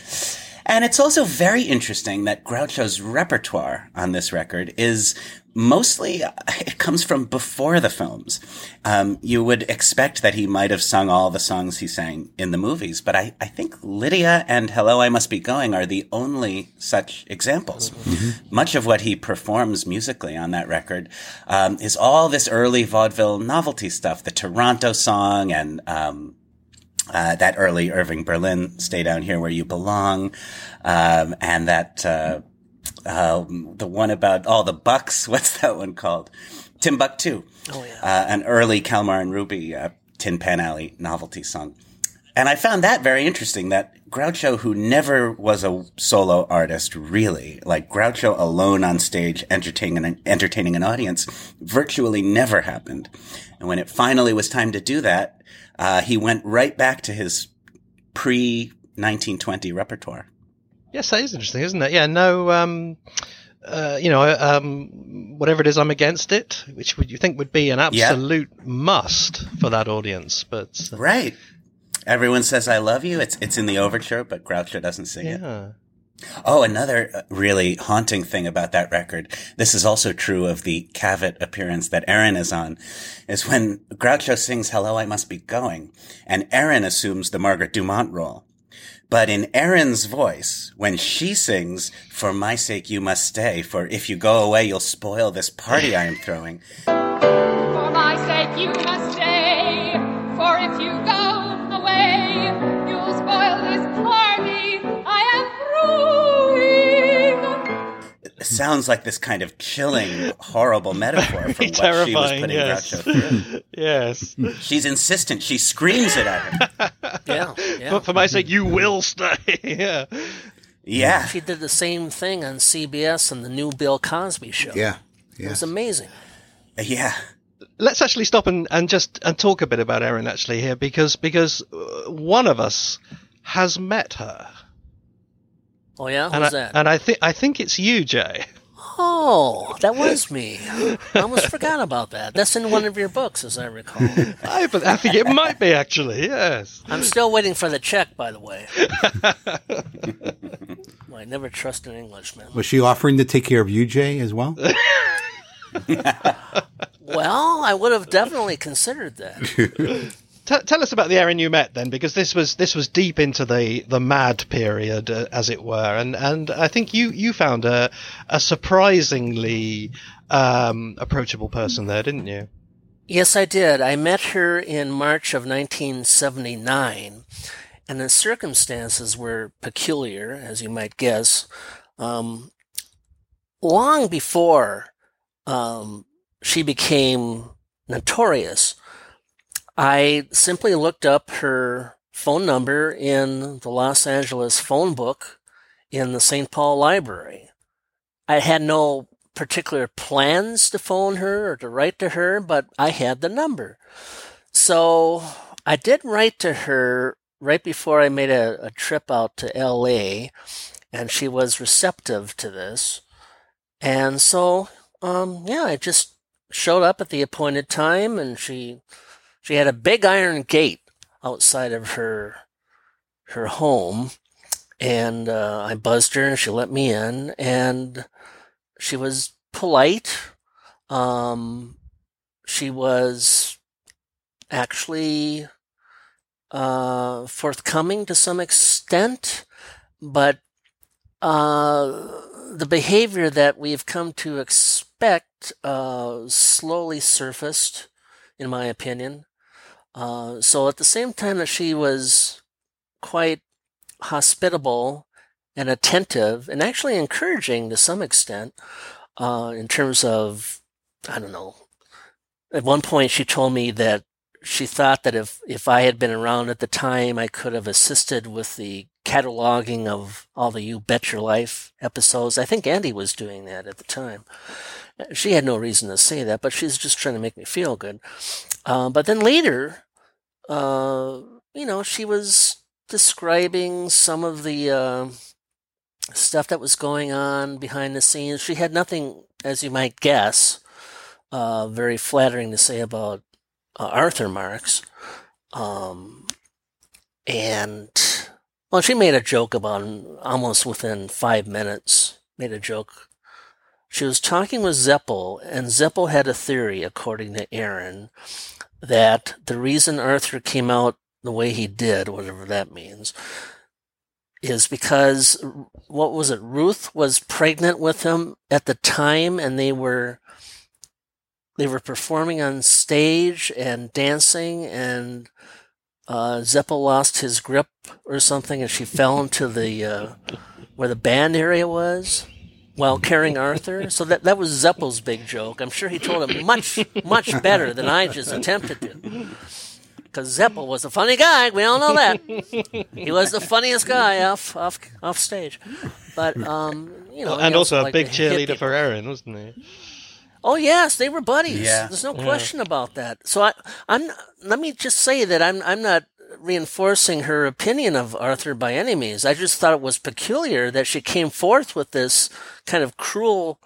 And it's also very interesting that Groucho's repertoire on this record is mostly, *laughs* it comes from before the films. Um, you would expect that he might have sung all the songs he sang in the movies, but I, I think Lydia and Hello, I Must Be Going are the only such examples. Much of what he performs musically on that record um, is all this early vaudeville novelty stuff, the Toronto song and, um, uh, that early Irving Berlin, Stay Down Here Where You Belong, um, and that, uh, um, the one about all the bucks. *laughs* What's that one called? Timbuktu. Oh, yeah. Uh, an early Kalmar and Ruby, uh, Tin Pan Alley novelty song. And I found that very interesting that Groucho, who never was a solo artist, really, like Groucho alone on stage entertaining an, entertaining an audience, virtually never happened. And when it finally was time to do that, uh, he went right back to his pre 1920 repertoire. Yes, that is interesting, isn't it? Yeah, no, um, uh, you know, um, whatever it is, I'm against it, which would you think would be an absolute must for that audience, but uh, Right. Everyone says I love you. It's it's in the overture, but Groucho doesn't sing it. Oh, another uh, really haunting thing about that record. This is also true of the Cavett appearance that Erin is on, is when Groucho sings "Hello, I Must Be Going," and Erin assumes the Margaret Dumont role. But in Erin's voice, when she sings, For my sake you must stay, for if you go away you'll spoil this party I am throwing, For my sake you must sounds like this kind of chilling, horrible metaphor *laughs* for what she was putting yes. Groucho through. *laughs* yes. She's insistent. She screams it at him. *laughs* Yeah, yeah. But for my sake, you will stay. yeah. Yeah. She did the same thing on CBS and the new Bill Cosby show. Yeah. It was amazing. Yeah. Let's actually stop and, and just and talk a bit about Erin actually here because because uh, one of us has met her. Oh yeah, and who's I, that? And I think I think it's you, Jay. oh, that was me. *laughs* I almost forgot about that. That's in one of your books, as I recall. *laughs* I, but I think it might be actually. Yes. I'm still waiting for the check, by the way. *laughs* I never trust an Englishman. Was she offering to take care of you, Jay, as well? Well, I would have definitely considered that. T- tell us about the Erin you met then, because this was this was deep into the, the mad period, uh, as it were, and and I think you you found a a surprisingly um, approachable person there, didn't you? Yes, I did. I met her in March of 1979, and the circumstances were peculiar, as you might guess. Um, long before um, she became notorious, I simply looked up her phone number in the Los Angeles phone book in the St. Paul Library. I had no particular plans to phone her or to write to her, but I had the number. So I did write to her right before I made a, a trip out to LA, and she was receptive to this. And so, um, yeah, I just showed up at the appointed time, and she she had a big iron gate outside of her her home, and uh, I buzzed her, and she let me in, and she was polite. Um, she was actually uh, forthcoming to some extent, but uh, the behavior that we've come to expect uh, slowly surfaced, in my opinion. Uh, so at the same time that she was quite hospitable and attentive and actually encouraging to some extent uh, in terms of, I don't know. At one point, she told me that she thought that if, if I had been around at the time, I could have assisted with the cataloging of all the You Bet Your Life episodes. I think Andy was doing that at the time. She had no reason to say that, but she's just trying to make me feel good. Uh, but then later, uh, you know, she was describing some of the uh, stuff that was going on behind the scenes. She had nothing, as you might guess, uh, very flattering to say about uh, Arthur Marx. Um, and well, she made a joke about him almost within five minutes. Made a joke. She was talking with Zeppo, and Zeppo had a theory, according to Erin, that the reason Arthur came out the way he did, whatever that means, is because what was it? Ruth was pregnant with him at the time, and they were they were performing on stage and dancing, and uh, Zeppo lost his grip or something, and she fell into the uh, where the band area was while carrying Arthur. So that that was Zeppo's big joke. I'm sure he told it much much better than I just attempted to. Because Zeppo was a funny guy, we all know that. He was the funniest guy off off off stage. But um, you know, and he also a liked big cheerleader for Erin, wasn't he? Oh yes, they were buddies. Yeah. There's no Yeah. question about that. So I, I'm. Let me just say that I'm. I'm not reinforcing her opinion of Arthur by any means. I just thought it was peculiar that she came forth with this kind of cruel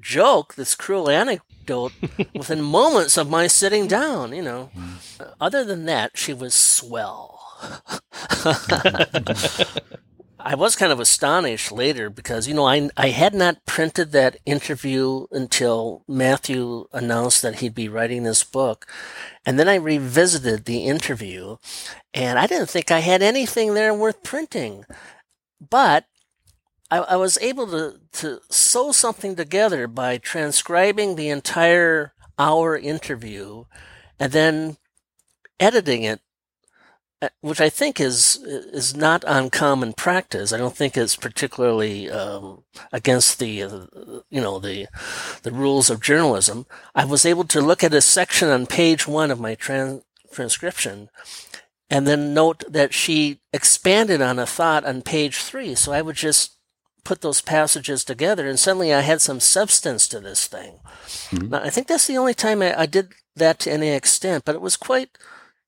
joke, this cruel anecdote, *laughs* within moments of my sitting down. You know. Other than that, she was swell. *laughs* *laughs* I was kind of astonished later because, you know, I, I had not printed that interview until Matthew announced that he'd be writing this book. And then I revisited the interview and I didn't think I had anything there worth printing. But I, I was able to, to sew something together by transcribing the entire hour interview and then editing it which I think is is not uncommon practice. I don't think it's particularly um, against the uh, you know the the rules of journalism. I was able to look at a section on page one of my tran- transcription, and then note that she expanded on a thought on page three. So I would just put those passages together, and suddenly I had some substance to this thing. Now, I think that's the only time I, I did that to any extent, but it was quite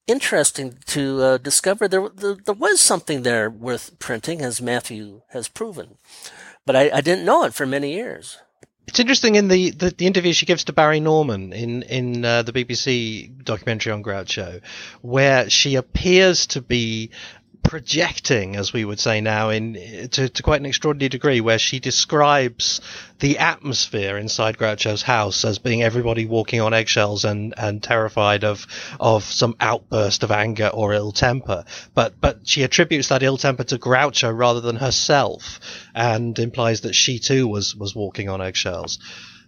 interesting to uh, discover there, there there was something there worth printing, as Matthew has proven. But I, I didn't know it for many years. It's interesting in the, the, the interview she gives to Barry Norman in in uh, the BBC documentary on Groucho, where she appears to be projecting, as we would say now, in to, to quite an extraordinary degree, where she describes the atmosphere inside Groucho's house as being everybody walking on eggshells and, and terrified of of some outburst of anger or ill temper. But but she attributes that ill temper to Groucho rather than herself, and implies that she too was was walking on eggshells.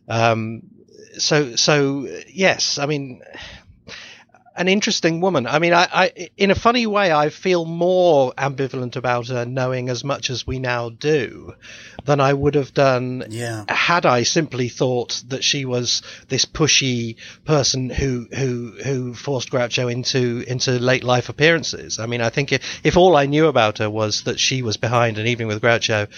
Um, so so yes, I mean an interesting woman. I mean, I, I, in a funny way, I feel more ambivalent about her knowing as much as we now do than I would have done Yeah. had I simply thought that she was this pushy person who who who forced Groucho into into late life appearances. I mean, I think if, if all I knew about her was that she was behind an evening with Groucho,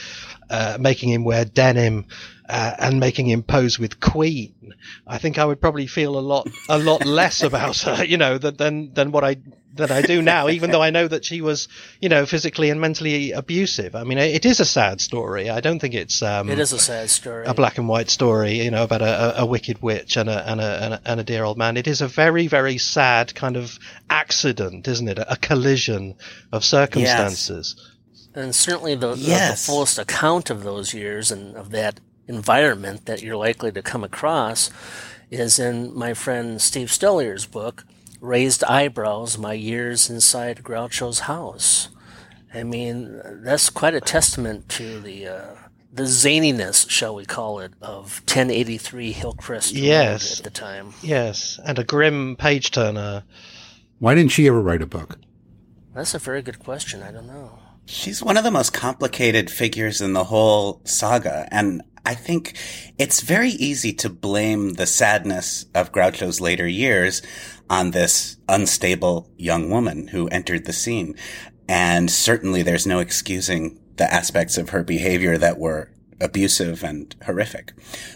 uh, making him wear denim. Uh, and making him pose with Queen, I think I would probably feel a lot, a lot *laughs* less about her, you know, than than, than what I than I do now. Even though I know that she was, you know, physically and mentally abusive. I mean, it is a sad story. I don't think it's um, It is a sad story. a black and white story, you know, about a, a, a wicked witch and a, and a and a and a dear old man. It is a very very sad kind of accident, isn't it? A, a collision of circumstances. and certainly the, the- Yes. the fullest account of those years and of that environment that you're likely to come across is in my friend Steve Stoliar's book, Raised Eyebrows My Years Inside Groucho's House. I mean, that's quite a testament to the. Uh, the zaniness, shall we call it, of 1083 Hillcrest Road Yes. at the time. Yes, and a grim page turner. Why didn't she ever write a book? That's a very good question. I don't know. She's one of the most complicated figures in the whole saga, and I think it's very easy to blame the sadness of Groucho's later years on this unstable young woman who entered the scene. And certainly there's no excusing the aspects of her behavior that were abusive and horrific.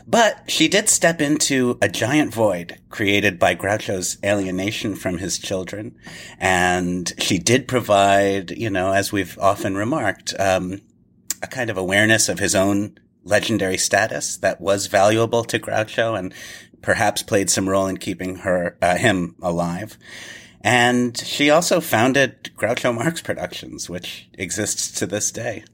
But she did step into a giant void created by Groucho's alienation from his children. And she did provide, you know, as we've often remarked, um, a kind of awareness of his own legendary status that was valuable to Groucho and perhaps played some role in keeping her uh, him alive. And she also founded Groucho Marx Productions, which exists to this day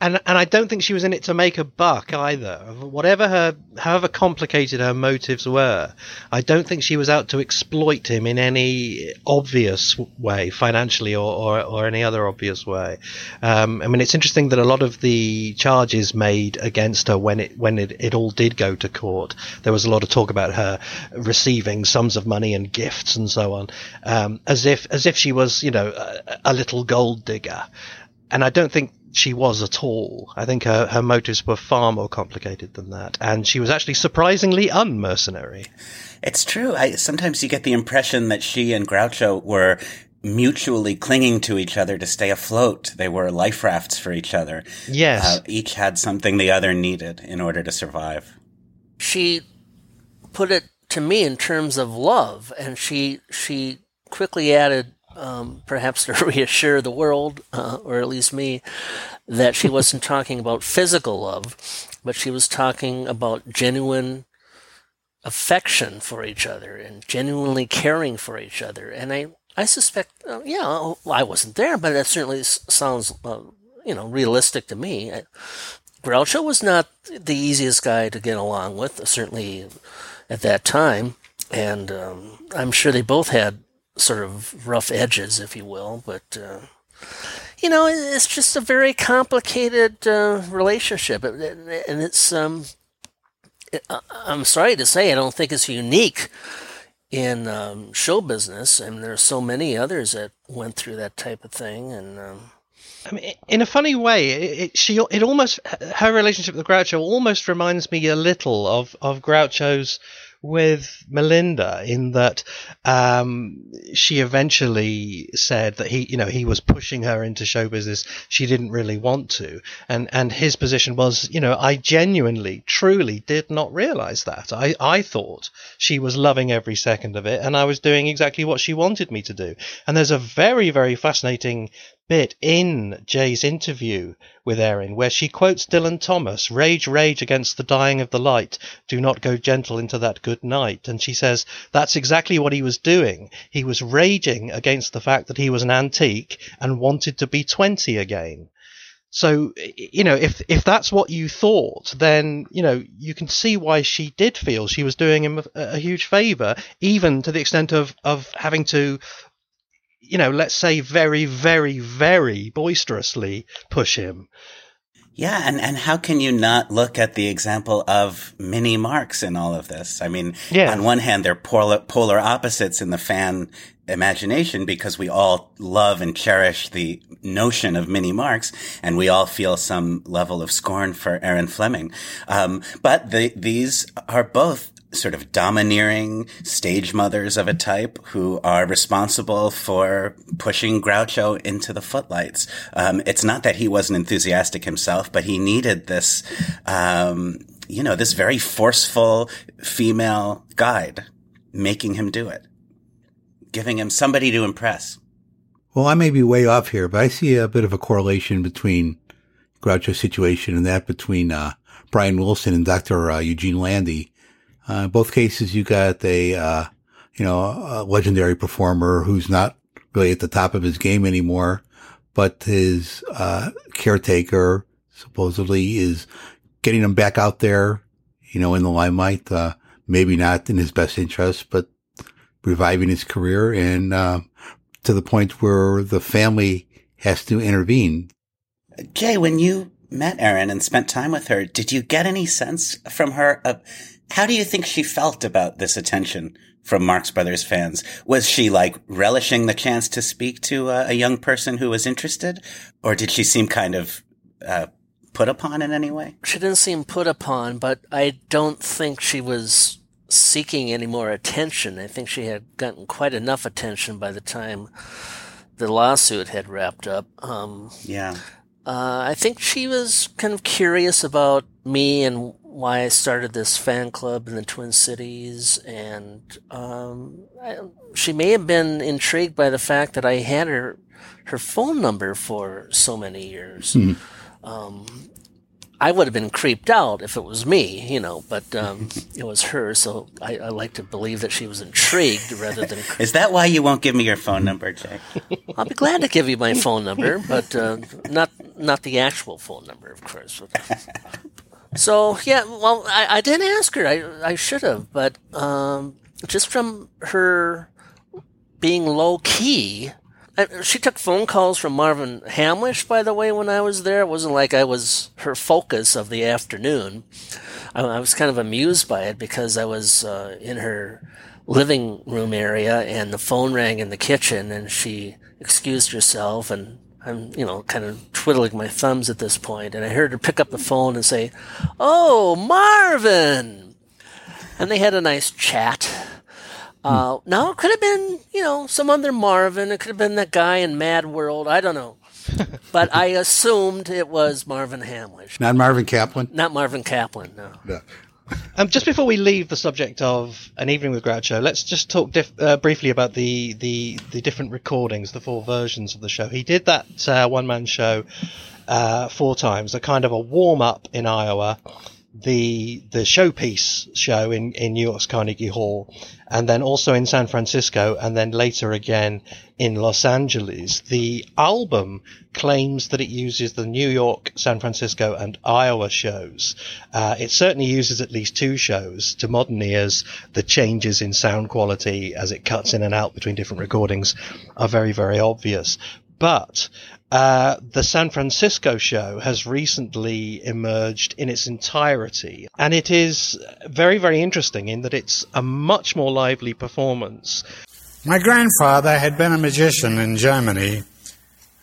and and I don't think she was in it to make a buck either. Whatever her, however complicated her motives were, I don't think she was out to exploit him in any obvious way, financially or or, or any other obvious way. Um, I mean, it's interesting that a lot of the charges made against her when it when it, it all did go to court, there was a lot of talk about her receiving sums of money and gifts and so on, um, as if as if she was you know a, a little gold digger and I don't think she was at all. I think her, her motives were far more complicated than that. And she was actually surprisingly unmercenary. It's true. I, sometimes you get the impression that she and Groucho were mutually clinging to each other to stay afloat. They were life rafts for each other. Yes. Uh, each had something the other needed in order to survive. She put it to me in terms of love, and she she quickly added um, perhaps *laughs* to reassure the world, uh, or at least me, that she wasn't talking about physical love, but she was talking about genuine affection for each other and genuinely caring for each other. And I, I suspect, uh, yeah, well, I wasn't there, but that certainly sounds, uh, you know, realistic to me. Groucho was not the easiest guy to get along with, certainly at that time. And um, I'm sure they both had sort of rough edges, if you will. But uh, you know, it's just a very complicated uh, relationship, and it's. Um, I'm sorry to say, I don't think it's unique in um, show business, I and are so many others that went through that type of thing, and. Um, I mean, in a funny way, it, it, she it almost her relationship with Groucho almost reminds me a little of of Groucho's with Melinda in that um, she eventually said that he, you know, he was pushing her into show business. She didn't really want to, and and his position was, you know, I genuinely, truly did not realize that. I I thought she was loving every second of it, and I was doing exactly what she wanted me to do. And there's a very very fascinating bit in Jay's interview with Erin where she quotes Dylan Thomas, rage, rage against the dying of the light. Do not go gentle into that good night. And she says that's exactly what he was doing. He was raging against the fact that he was an antique and wanted to be 20 again. So, you know, if if that's what you thought, then you know you can see why she did feel she was doing him a, a huge favor, even to the extent of of having to you know, let's say very, very, very boisterously push him. Yeah, and, and how can you not look at the example of Minnie Marx in all of this? I mean, yeah. on one hand, they're polar, polar opposites in the fan imagination because we all love and cherish the notion of Minnie Marx, and we all feel some level of scorn for Erin Fleming. Um, but the, these are both sort of domineering stage mothers of a type who are responsible for pushing Groucho into the footlights. Um, it's not that he wasn't enthusiastic himself, but he needed this, um, you know, this very forceful female guide making him do it, giving him somebody to impress. Well, I may be way off here, but I see a bit of a correlation between Groucho's situation and that between uh, Brian Wilson and Dr. Uh, Eugene Landy uh, in both cases, you got a, uh, you know, a legendary performer who's not really at the top of his game anymore, but his, uh, caretaker supposedly is getting him back out there, you know, in the limelight, uh, maybe not in his best interest, but reviving his career and, uh, to the point where the family has to intervene. Jay, when you met Erin and spent time with her, did you get any sense from her of how do you think she felt about this attention from Marx Brothers fans? Was she like relishing the chance to speak to a, a young person who was interested, or did she seem kind of uh, put upon in any way? She didn't seem put upon, but I don't think she was seeking any more attention. I think she had gotten quite enough attention by the time the lawsuit had wrapped up. Um, yeah. Uh, I think she was kind of curious about me and why I started this fan club in the Twin Cities, and um, I, she may have been intrigued by the fact that I had her her phone number for so many years. Hmm. Um, I would have been creeped out if it was me, you know, but um, it was her, so I, I like to believe that she was intrigued rather than. *laughs* Is that why you won't give me your phone number, Jay? I'll be glad to give you my phone number, but uh, not not the actual phone number, of course. *laughs* So yeah, well, I, I didn't ask her. I I should have, but um, just from her being low key. She took phone calls from Marvin Hamlisch, by the way, when I was there. It wasn't like I was her focus of the afternoon. I, I was kind of amused by it because I was uh, in her living room area and the phone rang in the kitchen and she excused herself and I'm, you know, kind of twiddling my thumbs at this point, and I heard her pick up the phone and say, "Oh, Marvin," and they had a nice chat. Uh, now it could have been, you know, some other Marvin. It could have been that guy in Mad World. I don't know, *laughs* but I assumed it was Marvin Hamlisch, Not Marvin Kaplan. not Marvin Kaplan. No. No. Um, just before we leave the subject of an evening with Groucho, let's just talk diff- uh, briefly about the, the the different recordings, the four versions of the show. He did that uh, one man show uh, four times, a kind of a warm up in Iowa, the the showpiece show in in New York's Carnegie Hall, and then also in San Francisco, and then later again in Los Angeles. The album claims that it uses the New York, San Francisco, and Iowa shows. Uh, it certainly uses at least two shows. To modern ears, the changes in sound quality as it cuts in and out between different recordings are very, very obvious. But uh, the San Francisco show has recently emerged in its entirety, and it is very, very interesting in that it's a much more lively performance. My grandfather had been a magician in Germany,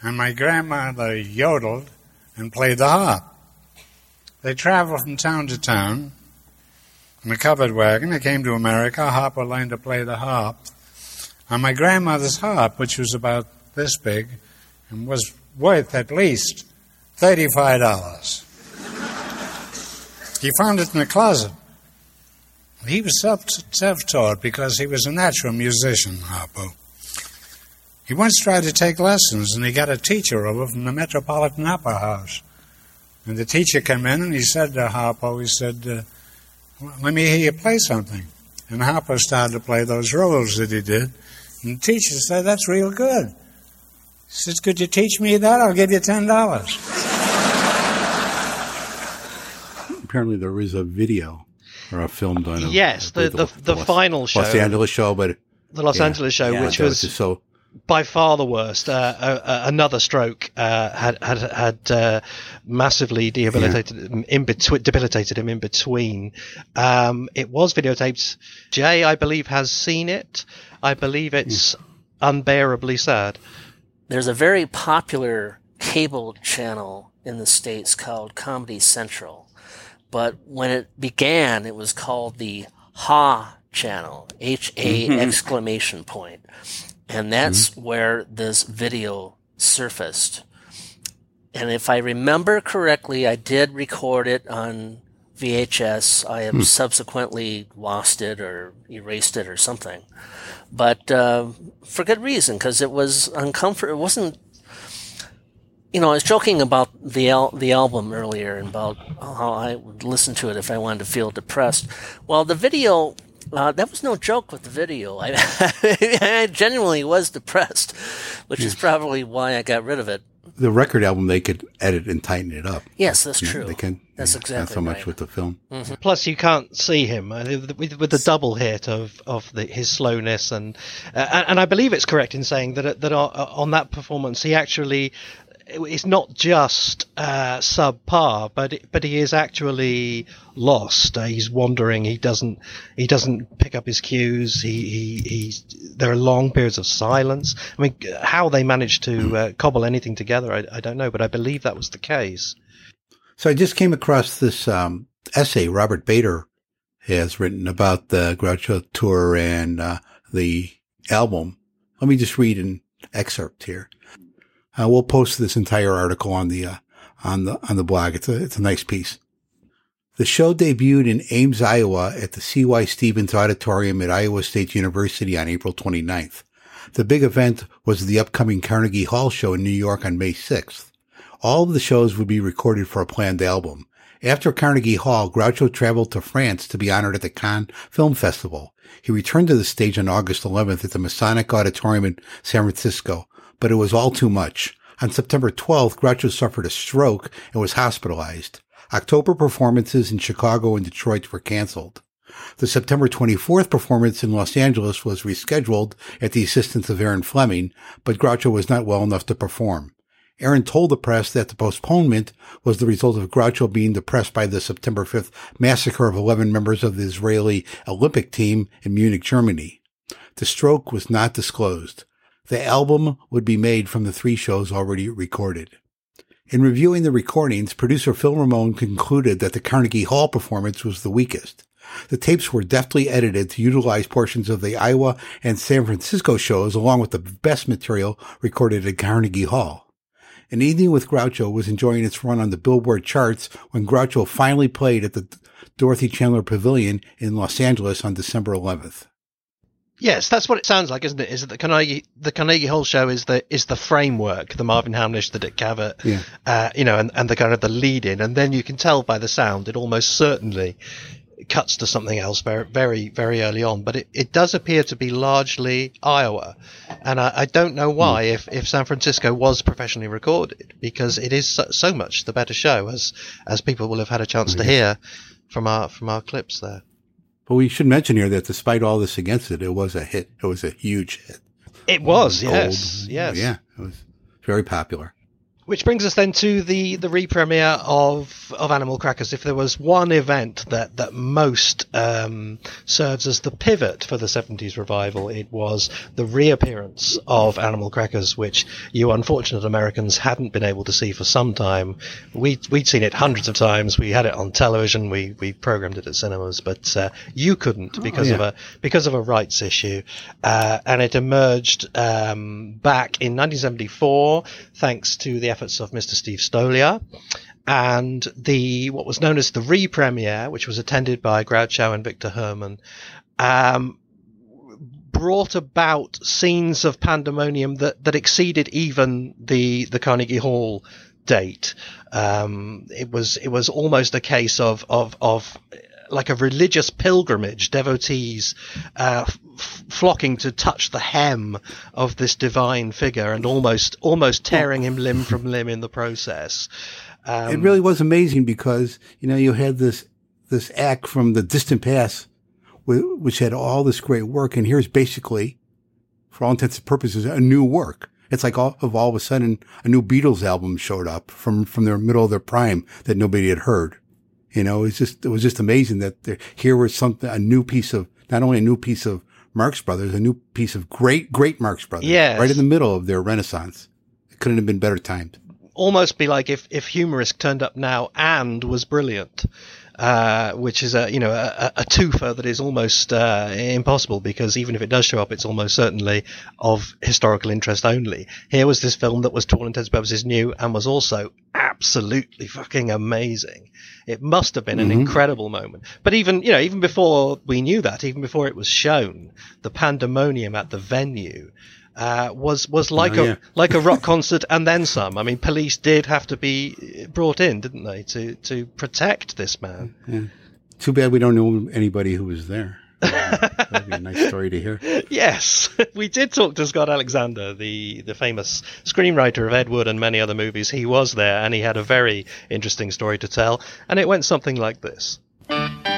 and my grandmother yodeled and played the harp. They traveled from town to town in a covered wagon. They came to America. Harpo learned to play the harp. On my grandmother's harp, which was about this big, and was worth at least $35. he found it in the closet. He was self taught because he was a natural musician, Harpo. He once tried to take lessons and he got a teacher over from the Metropolitan Opera House. And the teacher came in and he said to Harpo, he said, uh, Let me hear you play something. And Harpo started to play those roles that he did. And the teacher said, That's real good. He says, Could you teach me that? I'll give you $10. Apparently, there is a video or a film done. Of, Yes, I the- believe the- the Los- final show. Los Angeles show, but The Los Yeah. Angeles show, Yeah. which that was so by far the worst. Uh, uh, uh, another stroke uh, had had had uh, massively debilitated him in between. Debilitated him in between. Um, it was videotaped. Jay, I believe, has seen it. I believe it's unbearably sad. There's a very popular cable channel in the States called Comedy Central. But when it began, it was called the Ha channel, H A mm-hmm. exclamation point. And that's mm-hmm. where this video surfaced. And if I remember correctly, I did record it on VHS. I have subsequently lost it or erased it or something. But uh, for good reason, because it was uncomfortable. It wasn't you know, I was joking about the al- the album earlier and about how I would listen to it if I wanted to feel depressed. Well, the video, uh, that was no joke with the video. I, *laughs* I genuinely was depressed, which is probably why I got rid of it. The record album they could edit and tighten it up. Yes, that's You know, true. They can. That's yeah, exactly Not so much right. with the film. Plus, you can't see him uh, with, with the double hit of of the, his slowness, and uh, and and I believe it's correct in saying that that on, on that performance he actually it's not just uh, subpar, but it, but he is actually lost. Uh, he's wandering. He doesn't he doesn't pick up his cues. He he there are long periods of silence. I mean, how they managed to uh, cobble anything together, I, I don't know, but I believe that was the case. So I just came across this um, essay Robert Bader has written about the Groucho tour and uh, the album. Let me just read an excerpt here. Uh, we'll post this entire article on the uh, on the on the blog. It's a it's a nice piece. The show debuted in Ames, Iowa at the C.Y. Stephens Auditorium at Iowa State University on April 29th. The big event was the upcoming Carnegie Hall show in New York on May 6th. All of the shows would be recorded for a planned album, After Carnegie Hall, Groucho traveled to France to be honored at the Cannes Film Festival. He returned to the stage on August 11th at the Masonic Auditorium in San Francisco, but it was all too much. On September 12th, Groucho suffered a stroke and was hospitalized. October performances in Chicago and Detroit were canceled. The September 24th performance in Los Angeles was rescheduled at the assistance of Erin Fleming, but Groucho was not well enough to perform. Aaron told the press that the postponement was the result of Groucho being depressed by the September 5th massacre of 11 members of the Israeli Olympic team in Munich, Germany. The stroke was not disclosed. The album would be made from the three shows already recorded. In reviewing the recordings, producer Phil Ramone concluded that the Carnegie Hall performance was the weakest. The tapes were deftly edited to utilize portions of the Iowa and San Francisco shows along with the best material recorded at Carnegie Hall. An Evening with Groucho was enjoying its run on the Billboard charts when Groucho finally played at the Dorothy Chandler Pavilion in Los Angeles on December 11th. Yes, that's what it sounds like, isn't it? Is that the Carnegie the Carnegie Hall show is the is the framework, the Marvin Hamlisch, the Dick Cavett, Yeah. uh, you know, and, and the kind of the lead in, and then you can tell by the sound it almost certainly cuts to something else very very very early on. But it, it does appear to be largely Iowa, and I, I don't know why if, if San Francisco was professionally recorded because it is so, so much the better show as as people will have had a chance to hear from our from our clips there. But we should mention here that despite all this against it, it was a hit. It was a huge hit. It was, yes, yes. Yeah, it was very popular. Which brings us then to the the re-premiere of of Animal Crackers. If there was one event that that most um, serves as the pivot for the '70s revival, it was the reappearance of Animal Crackers, which you unfortunate Americans hadn't been able to see for some time. We we'd seen it hundreds of times. We had it on television. We we programmed it at cinemas, but uh, you couldn't because of a because of a rights issue, uh, and it emerged um, back in 1974 thanks to the efforts of Mr. Steve Stoliar and the what was known as the re-premiere, which was attended by Groucho and Victor Heerman. Um, brought about scenes of pandemonium that, that exceeded even the the Carnegie Hall date. Um, it was it was almost a case of of of like a religious pilgrimage, devotees uh, flocking to touch the hem of this divine figure and almost almost tearing him limb from limb in the process. Um, it really was amazing because you know you had this this act from the distant past, which had all this great work, and here's basically, for all intents and purposes, a new work. It's like all of all of a sudden a new Beatles album showed up from from their middle of their prime that nobody had heard. You know, it's just it was just amazing that there, here was something a new piece of not only a new piece of Marx Brothers, a new piece of great great Marx Brothers, Yes. right in the middle of their renaissance. It couldn't have been better timed. almost be like if if Humor Risk turned up now and was brilliant uh, which is a you know a, a twofer that is almost uh, impossible because even if it does show up, it's almost certainly of historical interest only. Here was this film that was, to all intents and purposes, new and was also absolutely fucking amazing. It must have been an Mhm. incredible moment. But even you know even before we knew that, even before it was shown, the pandemonium at the venue. Uh, was was like Oh, a yeah. like a rock *laughs* concert and then some. I mean, police did have to be brought in, didn't they, to to protect this man? Yeah. Too bad we don't know anybody who was there. That'd be a nice story to hear. *laughs* Yes, *laughs* we did talk to Scott Alexander, the the famous screenwriter of Ed Wood and many other movies. He was there, and he had a very interesting story to tell. And it went something like this.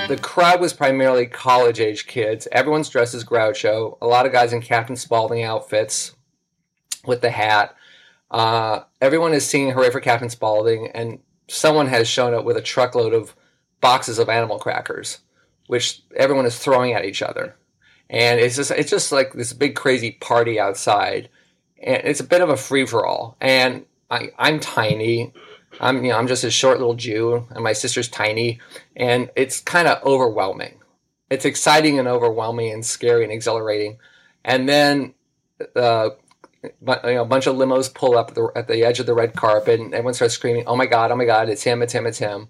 The crowd was primarily college age kids. Everyone's dressed as Groucho. A lot of guys in Captain Spaulding outfits with the hat. Uh, everyone is singing Hooray for Captain Spaulding, and someone has shown up with a truckload of boxes of animal crackers, which everyone is throwing at each other. And it's just it's just like this big crazy party outside. And it's a bit of a free for all. And I, I'm tiny. I'm you know I'm just a short little Jew, and my sister's tiny, and it's kind of overwhelming. It's exciting and overwhelming and scary and exhilarating, and then uh, you know, a bunch of limos pull up at the, at the edge of the red carpet, and everyone starts screaming, "Oh my god! Oh my god! It's him! It's him! It's him!"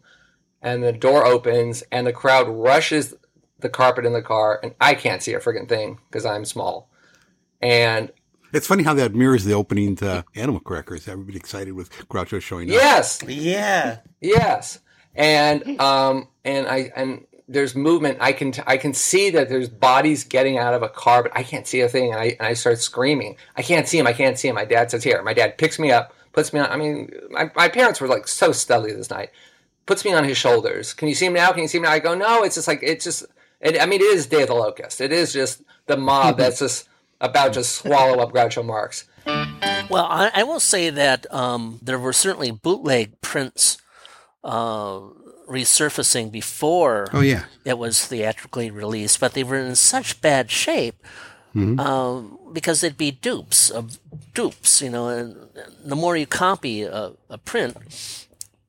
And the door opens, and the crowd rushes the carpet in the car, and I can't see a friggin' thing because I'm small, and It's funny how that mirrors the opening to Animal Crackers. Everybody excited with Groucho showing up. Yes. Yeah. Yes. and um, and I and there's movement. I can I can see that there's bodies getting out of a car, but I can't see a thing. And I and I start screaming. I can't see him. I can't see him. My dad says, "Here." My dad picks me up, puts me on. I mean, my, my parents were like so studly this night. Puts me on his shoulders. Can you see him now? Can you see him now? I go, no. It's just like it's just. It, I mean, it is Day of the Locust. It is just the mob *laughs* that's just about to swallow up Groucho Marx. Well, I, I will say that um, there were certainly bootleg prints uh, resurfacing before Oh yeah. it was theatrically released, but they were in such bad shape Mhm. um, because they'd be dupes of dupes, you know. And the more you copy a, a print,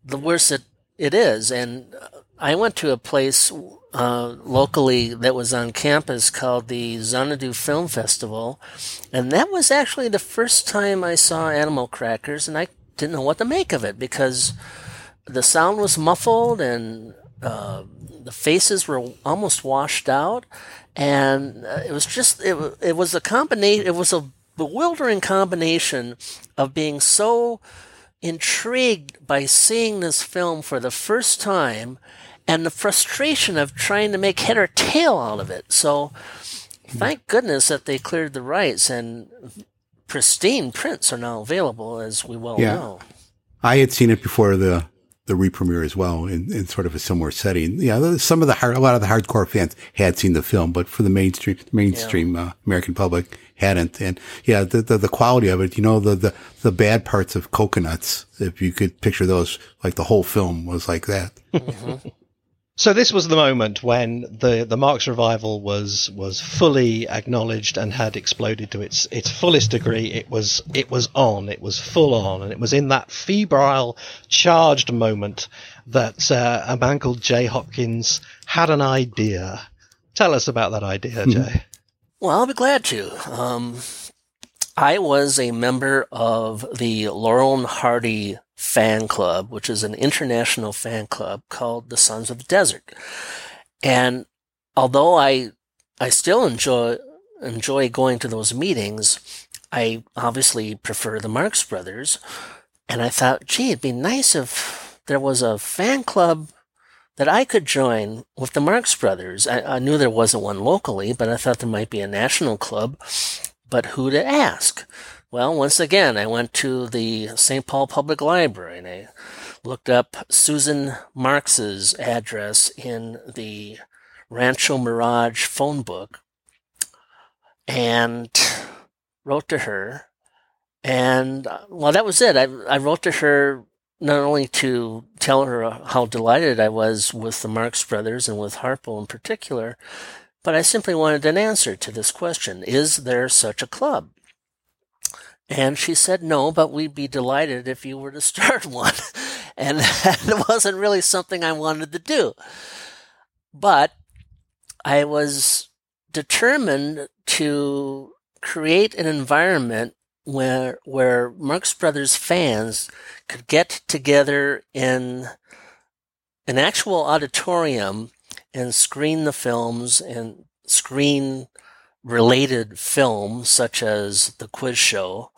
the worse it, it is. And I went to a place uh, locally that was on campus called the Xanadu Film Festival, and that was actually the first time I saw Animal Crackers, and I didn't know what to make of it because the sound was muffled and uh, the faces were almost washed out, and uh, it was just it, it was a combination. It was a bewildering combination of being so intrigued by seeing this film for the first time and the frustration of trying to make head or tail out of it. So thank goodness that they cleared the rights and pristine prints are now available as we well Yeah. know. I had seen it before the the re-premiere as well in, in sort of a similar setting. Yeah, some of the hard, a lot of the hardcore fans had seen the film, but for the mainstream mainstream uh, American public hadn't. And yeah, the, the the quality of it, you know, the the the bad parts of Cocoanuts, if you could picture those, like the whole film was like that. So this was the moment when the, the Marx revival was was fully acknowledged and had exploded to its its fullest degree. It was it was on, it was full on, and it was in that febrile, charged moment that uh, a man called Jay Hopkins had an idea. Tell us about that idea, Jay. Well, I'll be glad to. Um, I was a member of the Laurel and Hardy fan club, which is an international fan club called the Sons of the Desert. And although I I still enjoy enjoy going to those meetings, I obviously prefer the Marx Brothers. And I thought, gee, it'd be nice if there was a fan club that I could join with the Marx Brothers. I, I knew there wasn't one locally, but I thought there might be a national club. But who to ask? Well, once again, I went to the St. Paul Public Library and I looked up Susan Marx's address in the Rancho Mirage phone book and wrote to her. And well, that was it. I, I wrote to her not only to tell her how delighted I was with the Marx Brothers and with Harpo in particular, but I simply wanted an answer to this question Is there such a club? And she said, No, but we'd be delighted if you were to start *laughs* one. and that wasn't really something I wanted to do. But I was determined to create an environment where where Marx Brothers fans could get together in an actual auditorium and screen the films and screen related films such as the quiz show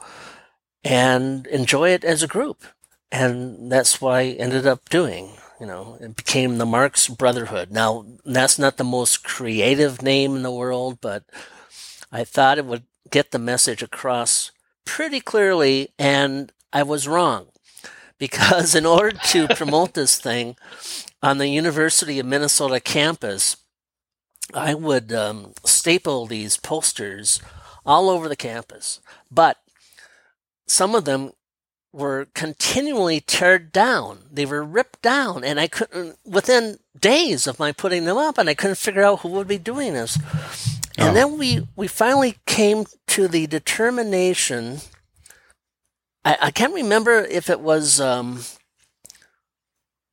and enjoy it as a group. And that's what I ended up doing. You know, it became the Marx Brotherhood. Now, that's not the most creative name in the world, but I thought it would get the message across pretty clearly, and I was wrong. Because in order to *laughs* promote this thing on the University of Minnesota campus, I would um, staple these posters all over the campus. But some of them were continually teared down. They were ripped down, and I couldn't, within days of my putting them up, and I couldn't figure out who would be doing this. And then we, we finally came to the determination. I, I can't remember if it was um,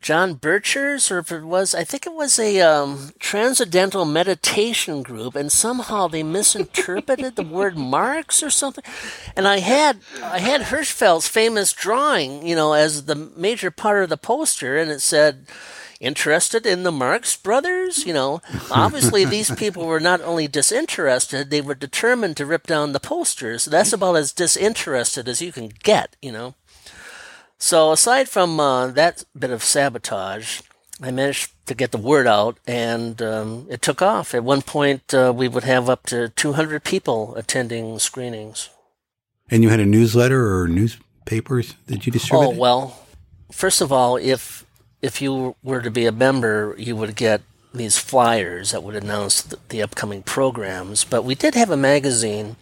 John Birchers or if it was, I think it was a um, transcendental meditation group, and somehow they misinterpreted the word Marx or something. And I had I had Hirschfeld's famous drawing, you know, as the major part of the poster, and it said interested in the Marx brothers? You know, obviously these people were not only disinterested, they were determined to rip down the posters. That's about as disinterested as you can get, you know. So aside from uh, that bit of sabotage, I managed to get the word out, and um, it took off. At one point, uh, we would have up to 200 people attending screenings. And you had a newsletter or newspapers that you distributed? Oh well, first of all, if if you were to be a member, you would get these flyers that would announce the, the upcoming programs. But we did have a magazine,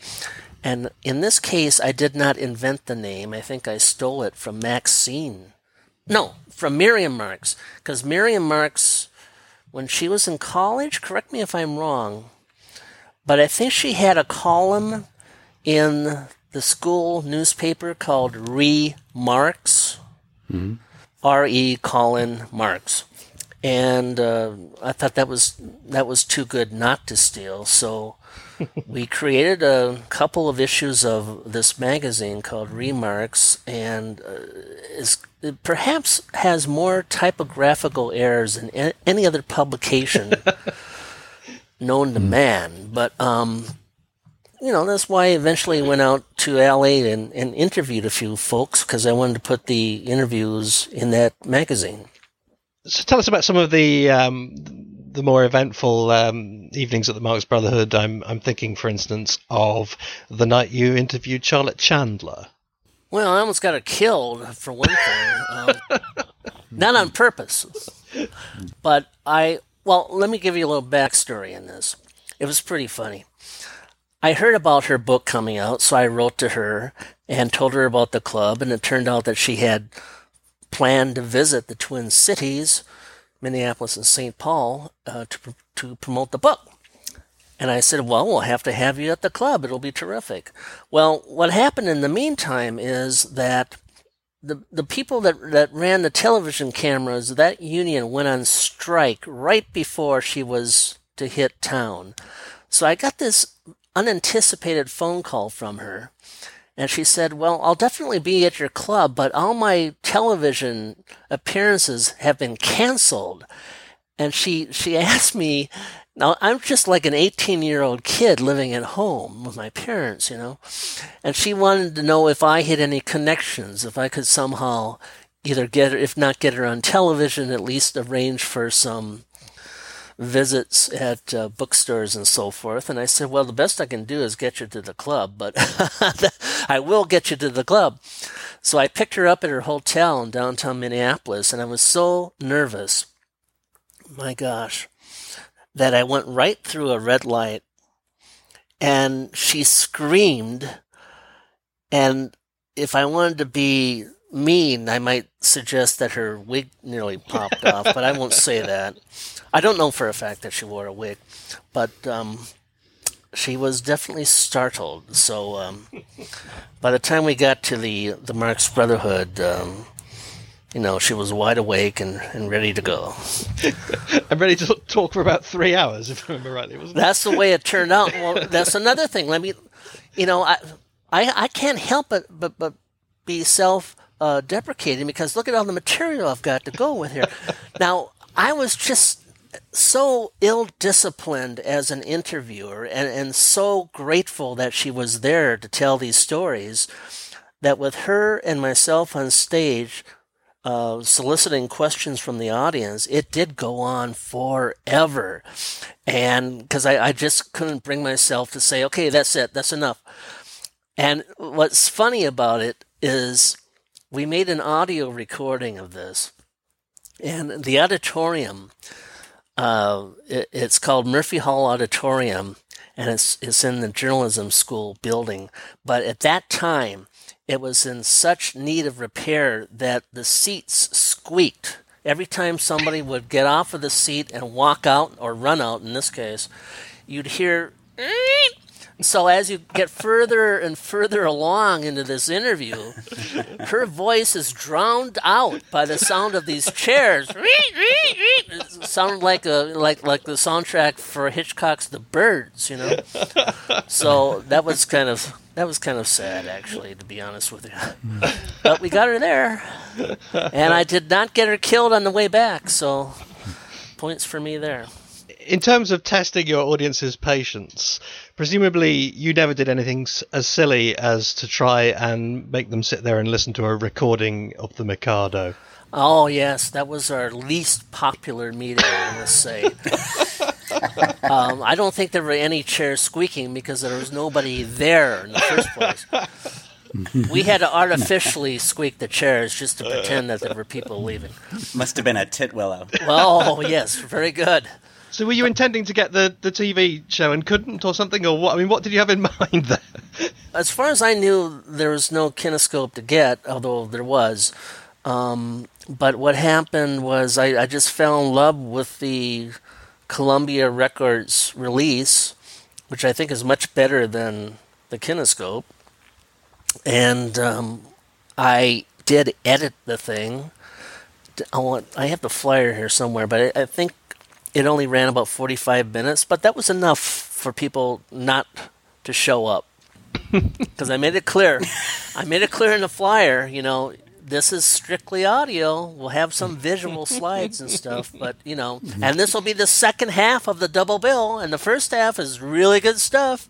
and in this case, I did not invent the name. I think I stole it from Maxine. No, from Miriam Marx, because Miriam Marx, when she was in college, correct me if I'm wrong, but I think she had a column in the school newspaper called Re Marx. Mhm. R. E. colon Marx, and uh, I thought that was that was too good not to steal. So *laughs* we created a couple of issues of this magazine called Remarks, and uh, is it perhaps has more typographical errors than a- any other publication *laughs* known to man. But um, you know, that's why I eventually went out to LA and, and interviewed a few folks because I wanted to put the interviews in that magazine. So tell us about some of the um, the more eventful um, evenings at the Marx Brotherhood. I'm I'm thinking, for instance, of the night you interviewed Charlotte Chandler. Well, I almost got her killed for one thing. um, *laughs* not on purpose. But I, well, let me give you a little backstory in this. It was pretty funny. I heard about her book coming out, so I wrote to her and told her about the club, and it turned out that she had planned to visit the Twin Cities, Minneapolis and St. Paul, uh, to, to promote the book. And I said, Well, we'll have to have you at the club. It'll be terrific. Well, what happened in the meantime is that the, the people that, that ran the television cameras, that union went on strike right before she was to hit town. So I got this unanticipated phone call from her. And she said, Well, I'll definitely be at your club, but all my television appearances have been canceled. And she, she *laughs* asked me, now I'm just like an 18 year old kid living at home with my parents, you know, and she wanted to know if I had any connections, if I could somehow either get her, if not get her on television, at least arrange for some visits at uh, bookstores and so forth. And I said, well, the best I can do is get you to the club, but *laughs* I will get you to the club. So I picked her up at her hotel in downtown Minneapolis, and I was so nervous, my gosh, that I went right through a red light and she screamed. And if I wanted to be mean, I might suggest that her wig nearly popped off, but I won't say that. I don't know for a fact that she wore a wig, but um, she was definitely startled. So um, by the time we got to the the Marx Brotherhood, um, you know, she was wide awake and, and ready to go. *laughs* I'm ready to talk for about three hours, if I remember rightly. Wasn't it? That's the way it turned out. Well, that's another thing. Let me, you know, I I, I can't help it but but be self uh, deprecating because look at all the material I've got to go with here. *laughs* now I was just so ill disciplined as an interviewer and, and so grateful that she was there to tell these stories that with her and myself on stage uh, soliciting questions from the audience, it did go on forever. And because I, I just couldn't bring myself to say, okay, that's it, that's enough. And what's funny about it is we made an audio recording of this, and the auditorium, uh, it, it's called Murphy Hall Auditorium, and it's, it's in the journalism school building. But at that time, it was in such need of repair that the seats squeaked. Every time somebody would get off of the seat and walk out, or run out in this case, you'd hear. So as you get further and further along into this interview, her voice is drowned out by the sound of these chairs. It sounded like a like like the soundtrack for Hitchcock's The Birds, you know. So that was kind of that was kind of sad, actually, to be honest with you. But we got her there, and I did not get her killed on the way back. So points for me there. In terms of testing your audience's patience, presumably you never did anything s- as silly as to try and make them sit there and listen to a recording of the Mikado. Oh yes, that was our least popular meeting. I must say. *laughs* um, I don't think there were any chairs squeaking because there was nobody there in the first place. *laughs* we had to artificially squeak the chairs just to pretend that there were people leaving. Must have been a titwillow. Oh yes, very good. So were you intending to get the, the TV show and couldn't or something, or what? I mean, what did you have in *laughs* mind there? As far as I knew, there was no kinescope to get, although there was. Um, but what happened was I, I just fell in love with the Columbia Records release, which I think is much better than the kinescope. And um, I did edit the thing. I want I have the flyer here somewhere, but I, I think it only ran about 45 minutes, but that was enough for people not to show up. *laughs* Because I made it clear. I made it clear in the flyer, you know, this is strictly audio. We'll have some visual slides and stuff, *laughs* but, you know, and this will be the second half of the double bill, and the first half is really good stuff.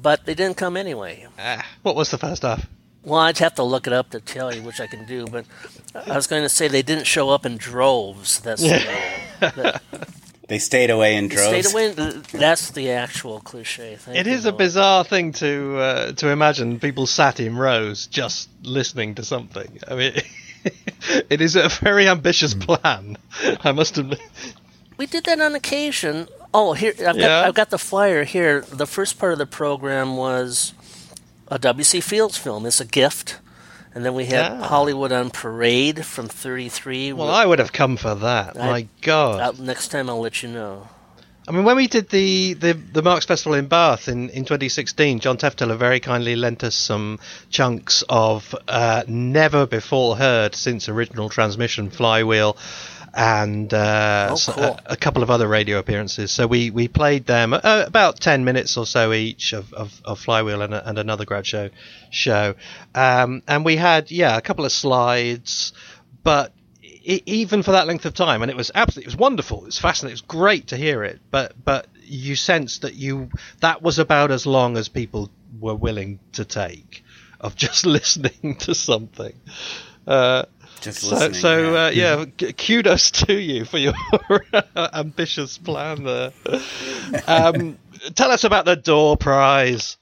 But they didn't come anyway. Ah, what was the first half? Well, I'd have to look it up to tell you, which I can do. But I was going to say they didn't show up in droves. That's the, *laughs* They stayed away in droves. stayed away. That's the actual cliche. Thank It you, is a bizarre thing to uh, to imagine people sat in rows just listening to something. I mean, *laughs* it is a very ambitious plan. I must admit. We did that on occasion. Oh, here I've got, Yeah? I've got the flyer here. The first part of the program was a W.C. Fields film. It's a gift, and then we had Ah. Hollywood on Parade from '33. Well, I would have come for that. I- My God. Next time I'll let you know. I mean, when we did the, the, the Marx Festival in Bath in, in 2016, John Tefteller very kindly lent us some chunks of uh, never before heard since original transmission Flywheel and uh, Oh, cool. a, a couple of other radio appearances. So we, we played them uh, about 10 minutes or so each of, of, of Flywheel and, and another grad show show. Um, and we had, yeah, a couple of slides, but even for that length of time, and it was absolutely, it was wonderful. It was fascinating. It was great to hear it, but but you sensed that you that was about as long as people were willing to take of *laughs* just listening to something. Uh, Just so, listening. so yeah. uh, yeah, *laughs* g- kudos *laughs* to you for your *laughs* ambitious plan there. Um, tell us about the door prize.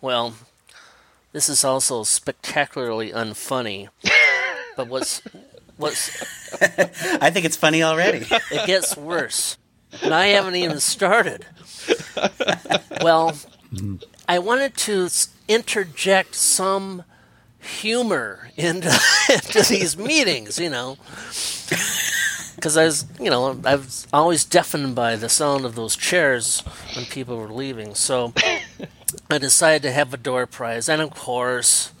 Well, this is also spectacularly unfunny. but what's what's I think it's funny already. it gets worse. And I haven't even started. Well, I wanted to interject some humor into, into *laughs* these meetings, you know. Because I was, you know, I was always deafened by the sound of those chairs when people were leaving. So I decided to have a door prize. And of course,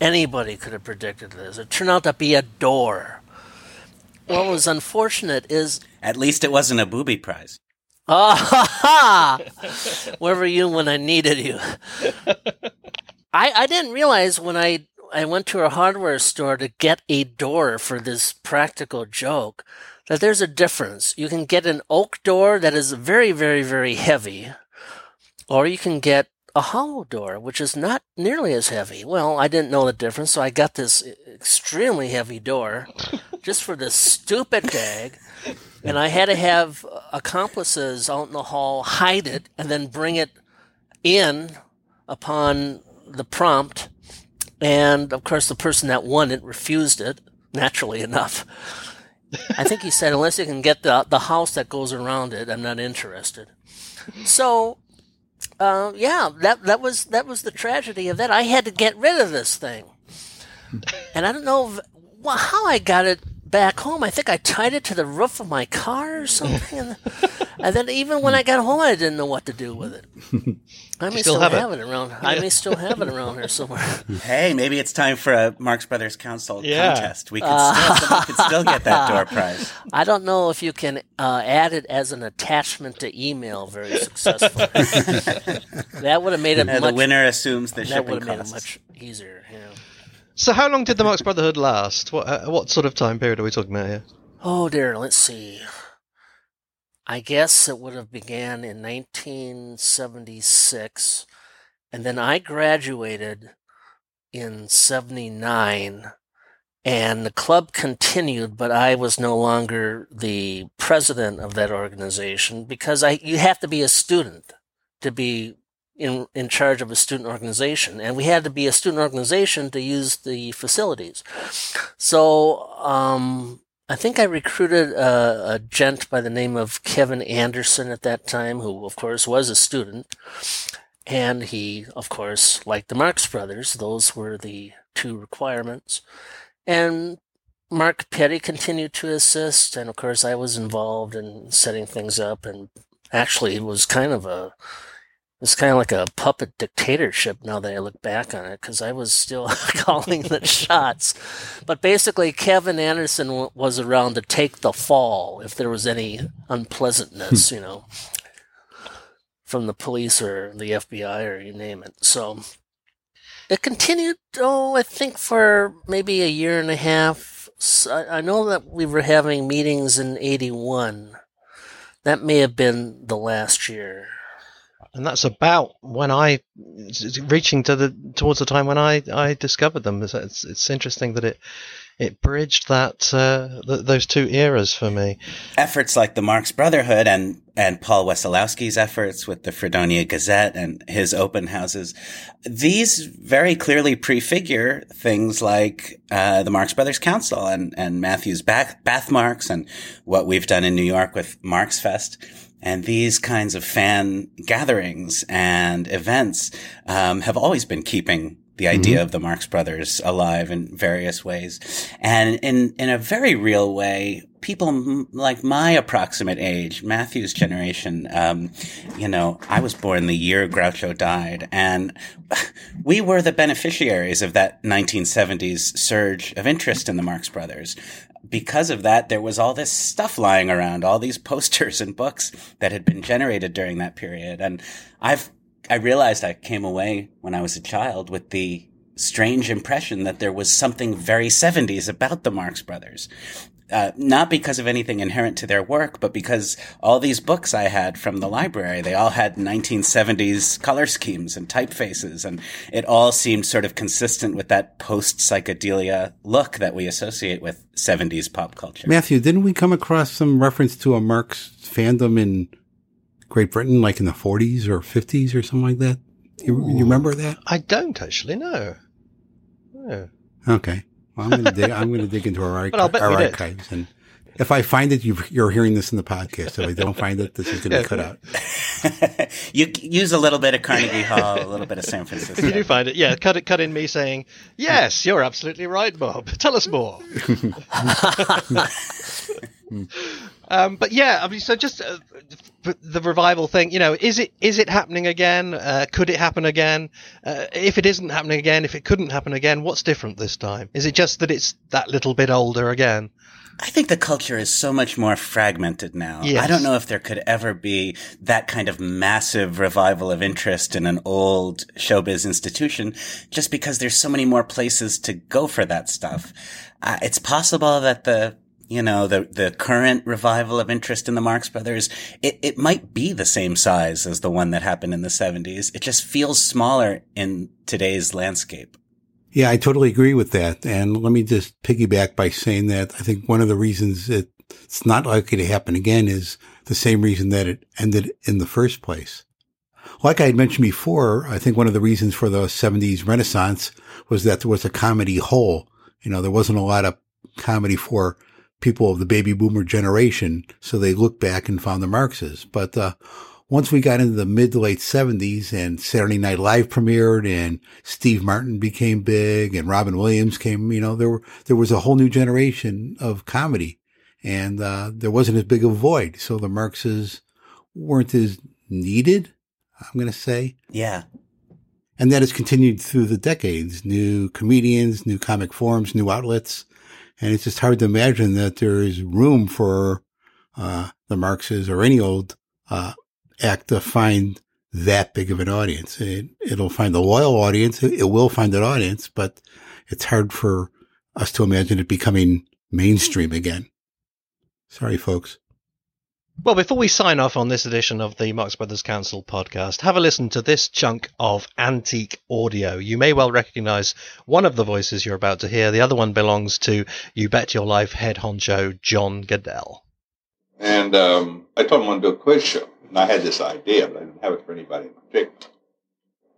anybody could have predicted this. It turned out to be a door. What was unfortunate is At least it wasn't a booby prize. Ah ha ha! Where were you when I needed you? I I didn't realize when I I went to a hardware store to get a door for this practical joke that there's a difference. You can get an oak door that is very very very heavy, or you can get a hollow door which is not nearly as heavy. Well, I didn't know the difference, so I got this extremely heavy door *laughs* just for this stupid gag. And I had to have uh, accomplices out in the hall hide it and then bring it in upon the prompt. And of course, the person that won it refused it, naturally enough. I think he said, unless you can get the, the house that goes around it, I'm not interested. So, uh, yeah, that, that was that was the tragedy of that. I had to get rid of this thing, and I don't know if, well, how I got it back home. I think I tied it to the roof of my car or something, and, and then even when I got home, I didn't know what to do with it. *laughs* I may still still, have have, it? it? around. I may still have it around here somewhere. *laughs* Hey, maybe it's time for a Marx Brothers Council Yeah. contest. We could, still, somebody could still get that door *laughs* prize. I don't know if you can uh, add it as an attachment to email very successfully. that would have made it the much. winner assumes the that shipping would have made it much easier. You know. So, how long did the Marx Brotherhood last? What uh, what sort of time period are we talking about here? Oh dear, let's see. I guess it would have began in 1976, and then I graduated in 79, And the club continued, but I was no longer the president of that organization because I you have to be a student to be in in charge of a student organization, and we had to be a student organization to use the facilities. So um, I think I recruited a, a gent by the name of Kevin Anderson at that time, who of course was a student, and he of course liked the Marx Brothers. Those were the two requirements, and Mark Petty continued to assist, and of course I was involved in setting things up, and actually it was kind of a it's kind of like a puppet dictatorship now that I look back on it because I was still *laughs* calling the shots. But basically, Kevin Anderson w- was around to take the fall if there was any unpleasantness, hmm. you know, from the police or the FBI or you name it. So it continued, oh, I think for maybe a year and a half. So I, I know that we were having meetings in 81. That may have been the last year and that's about when I reaching to the towards the time when I, I discovered them. It's, it's, it's interesting that it it bridged that uh, th- those two eras for me. Efforts like the Marx Brotherhood and and Paul Wesolowski's efforts with the Freedonia Gazette and his open houses, these very clearly prefigure things like uh, the Marx Brothers Council and and Matthew's Bath, Bath Marx and what we've done in New York with Marx Fest and these kinds of fan gatherings and events um, have always been keeping the idea mm-hmm. of the Marx Brothers alive in various ways, and in in a very real way. People m- like my approximate age, Matthew's generation, um, you know, I was born the year Groucho died, and we were the beneficiaries of that 1970s surge of interest in the Marx Brothers because of that, there was all this stuff lying around, all these *laughs* posters and books that had been generated during that period. And I've, I realized I came away when I was a child with the strange impression that there was something very 70s about the Marx Brothers. Uh, not because of anything inherent to their work, but because all these books I had from the library, they all had 1970s color schemes and typefaces, and it all seemed sort of consistent with that post psychedelia look that we associate with 70s pop culture. Matthew, didn't we come across some reference to a Marx fandom in Great Britain, like in the 40s or 50s or something like that? You, you remember that? I don't actually know. No. Okay. Well, I'm going to dig. I'm going to dig into our, archi- our archives, and if I find it, you are hearing this in the podcast. If I don't find it, this is going to be cut out. *laughs* you use a little bit of Carnegie Hall, a little bit of San Francisco. you do find it, yeah. Cut it. Cut in me saying, "Yes, you're absolutely right, Bob. Tell us more." *laughs* *laughs* um, but yeah, I mean, so just uh, the revival thing, you know, is it is it happening again? Uh, could it happen again? Uh, if it isn't happening again, if it couldn't happen again, what's different this time? Is it just that it's that little bit older again? I think the culture is so much more fragmented now. Yes. I don't know if there could ever be that kind of massive revival of interest in an old showbiz institution just because there's so many more places to go for that stuff. Uh, it's possible that the you know, the, the current revival of interest in the Marx Brothers, it, it might be the same size as the one that happened in the 70s. It just feels smaller in today's landscape. Yeah, I totally agree with that. And let me just piggyback by saying that I think one of the reasons it's not likely to happen again is the same reason that it ended in the first place. Like I had mentioned before, I think one of the reasons for the 70s renaissance was that there was a comedy hole. You know, there wasn't a lot of comedy for people of the baby boomer generation. So they looked back and found the Marxes. But, uh, once we got into the mid to late seventies and Saturday Night Live premiered and Steve Martin became big and Robin Williams came, you know, there were, there was a whole new generation of comedy and, uh, there wasn't as big a void. So the Marxes weren't as needed, I'm going to say. Yeah. And that has continued through the decades. New comedians, new comic forms, new outlets. And it's just hard to imagine that there is room for uh, the Marxes or any old uh, act to find that big of an audience. It, it'll find a loyal audience. It will find an audience, but it's hard for us to imagine it becoming mainstream again. Sorry, folks. Well, before we sign off on this edition of the Marx Brothers Council podcast, have a listen to this chunk of antique audio. You may well recognize one of the voices you're about to hear. The other one belongs to You Bet Your Life head honcho John Guedel. And um, I told him I wanted to do a quiz show. And I had this idea, but I didn't have it for anybody in particular.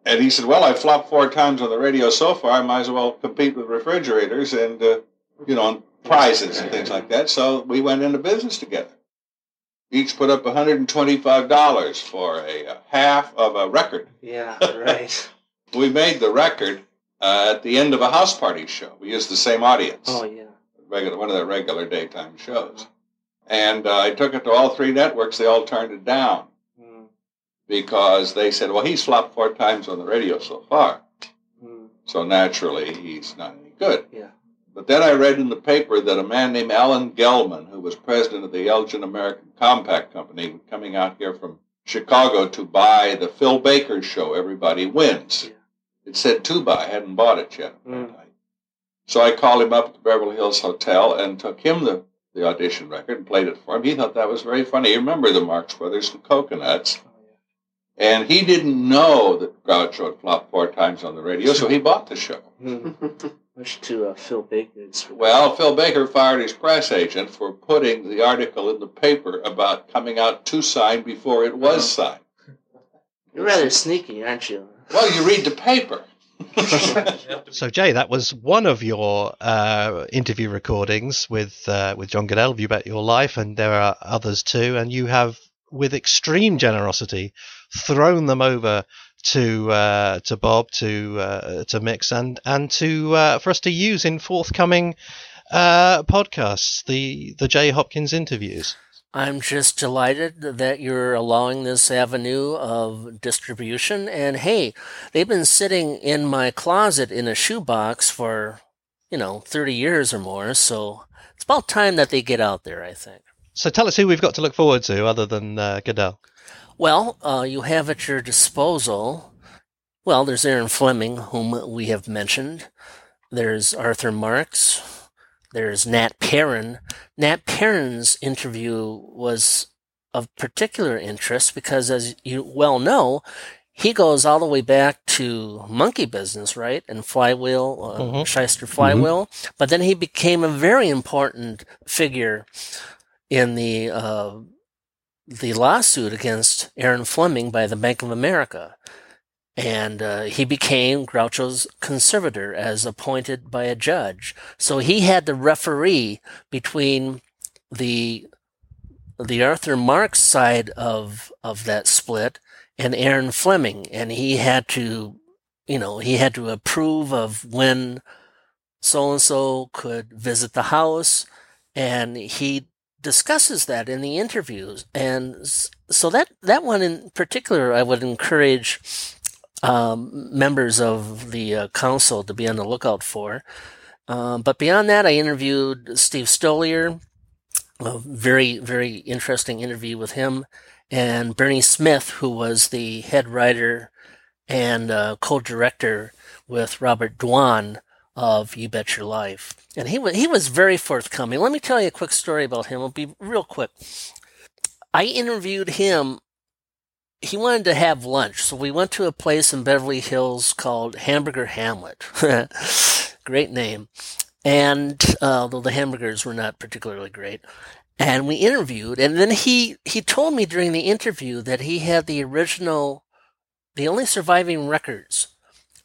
And he said, Well, I flopped four times on the radio so far. I might as well compete with refrigerators and, uh, you know, prizes and things like that. So we went into business together. Each put up $125 for a, a half of a record. Yeah, right. *laughs* *laughs* We made the record uh, at the end of a house party show. We used the same audience. oh yeah. regular one of their regular daytime shows. And uh, I took it to all three networks. They all turned it down Mm, because they said, "Well, he's flopped four times on the radio so far, mm, so naturally he's not any good." yeah. But then I read in the paper that a man named Alan Gelman, who was president of the Elgin American Compact Company, was coming out here from Chicago to buy the Phil Baker show, Everybody Wins. Yeah. It said to buy, I hadn't bought it yet. Mm. So I called him up at the Beverly Hills Hotel and took him the, the audition record and played it for him. He thought that was very funny. You remember the Marx Brothers and Cocoanuts. And he didn't know that Groucho had flopped four times on the radio, so he bought the show. Mm. *laughs* Much to uh, Phil Baker's. Well, Phil Baker fired his press agent for putting the article in the paper about coming out to sign before it was signed. You're rather sneaky, aren't you? Well, you read the paper. *laughs* So, Jay, that was one of your uh, interview recordings with uh, with John Guedel of You Bet Your Life, and there are others too. And you have, with extreme generosity, thrown them over to uh, to Bob to uh, to mix and and to uh, for us to use in forthcoming uh, podcasts, the the Jay Hopkins interviews. I'm just delighted that you're allowing this avenue of distribution. And hey, they've been sitting in my closet in a shoebox for, you know, 30 years or more. So it's about time that they get out there, I think. So, tell us who we've got to look forward to other than uh, Guedel. Well, uh, you have at your disposal, well, there's Erin Fleming, whom we have mentioned. There's Arthur Marx. There's Nat Perrin. Nat Perrin's interview was of particular interest because, as you well know, he goes all the way back to monkey business, right? And flywheel, uh, Mhm. Shyster flywheel. But then he became a very important figure in the uh, the lawsuit against Erin Fleming by the Bank of America. And uh, he became Groucho's conservator as appointed by a judge. So he had the referee between the the Arthur Marx side of of that split and Erin Fleming, and he had to, you know, he had to approve of when so and so could visit the house, and he discusses that in the interviews, and so that that one in particular, I would encourage um, members of the uh, council to be on the lookout for. Um, but beyond that, I interviewed Steve Stoliar, a very very interesting interview with him, and Bernie Smith, who was the head writer and uh, co-director with Robert Dwan of You Bet Your Life. And he was he was very forthcoming. Let me tell you a quick story about him. It'll be real quick. I interviewed him. He wanted to have lunch, so we went to a place in Beverly Hills called Hamburger Hamlet. *laughs* great name. And uh, although the hamburgers were not particularly great, and we interviewed, and then he he told me during the interview that he had the original, the only surviving records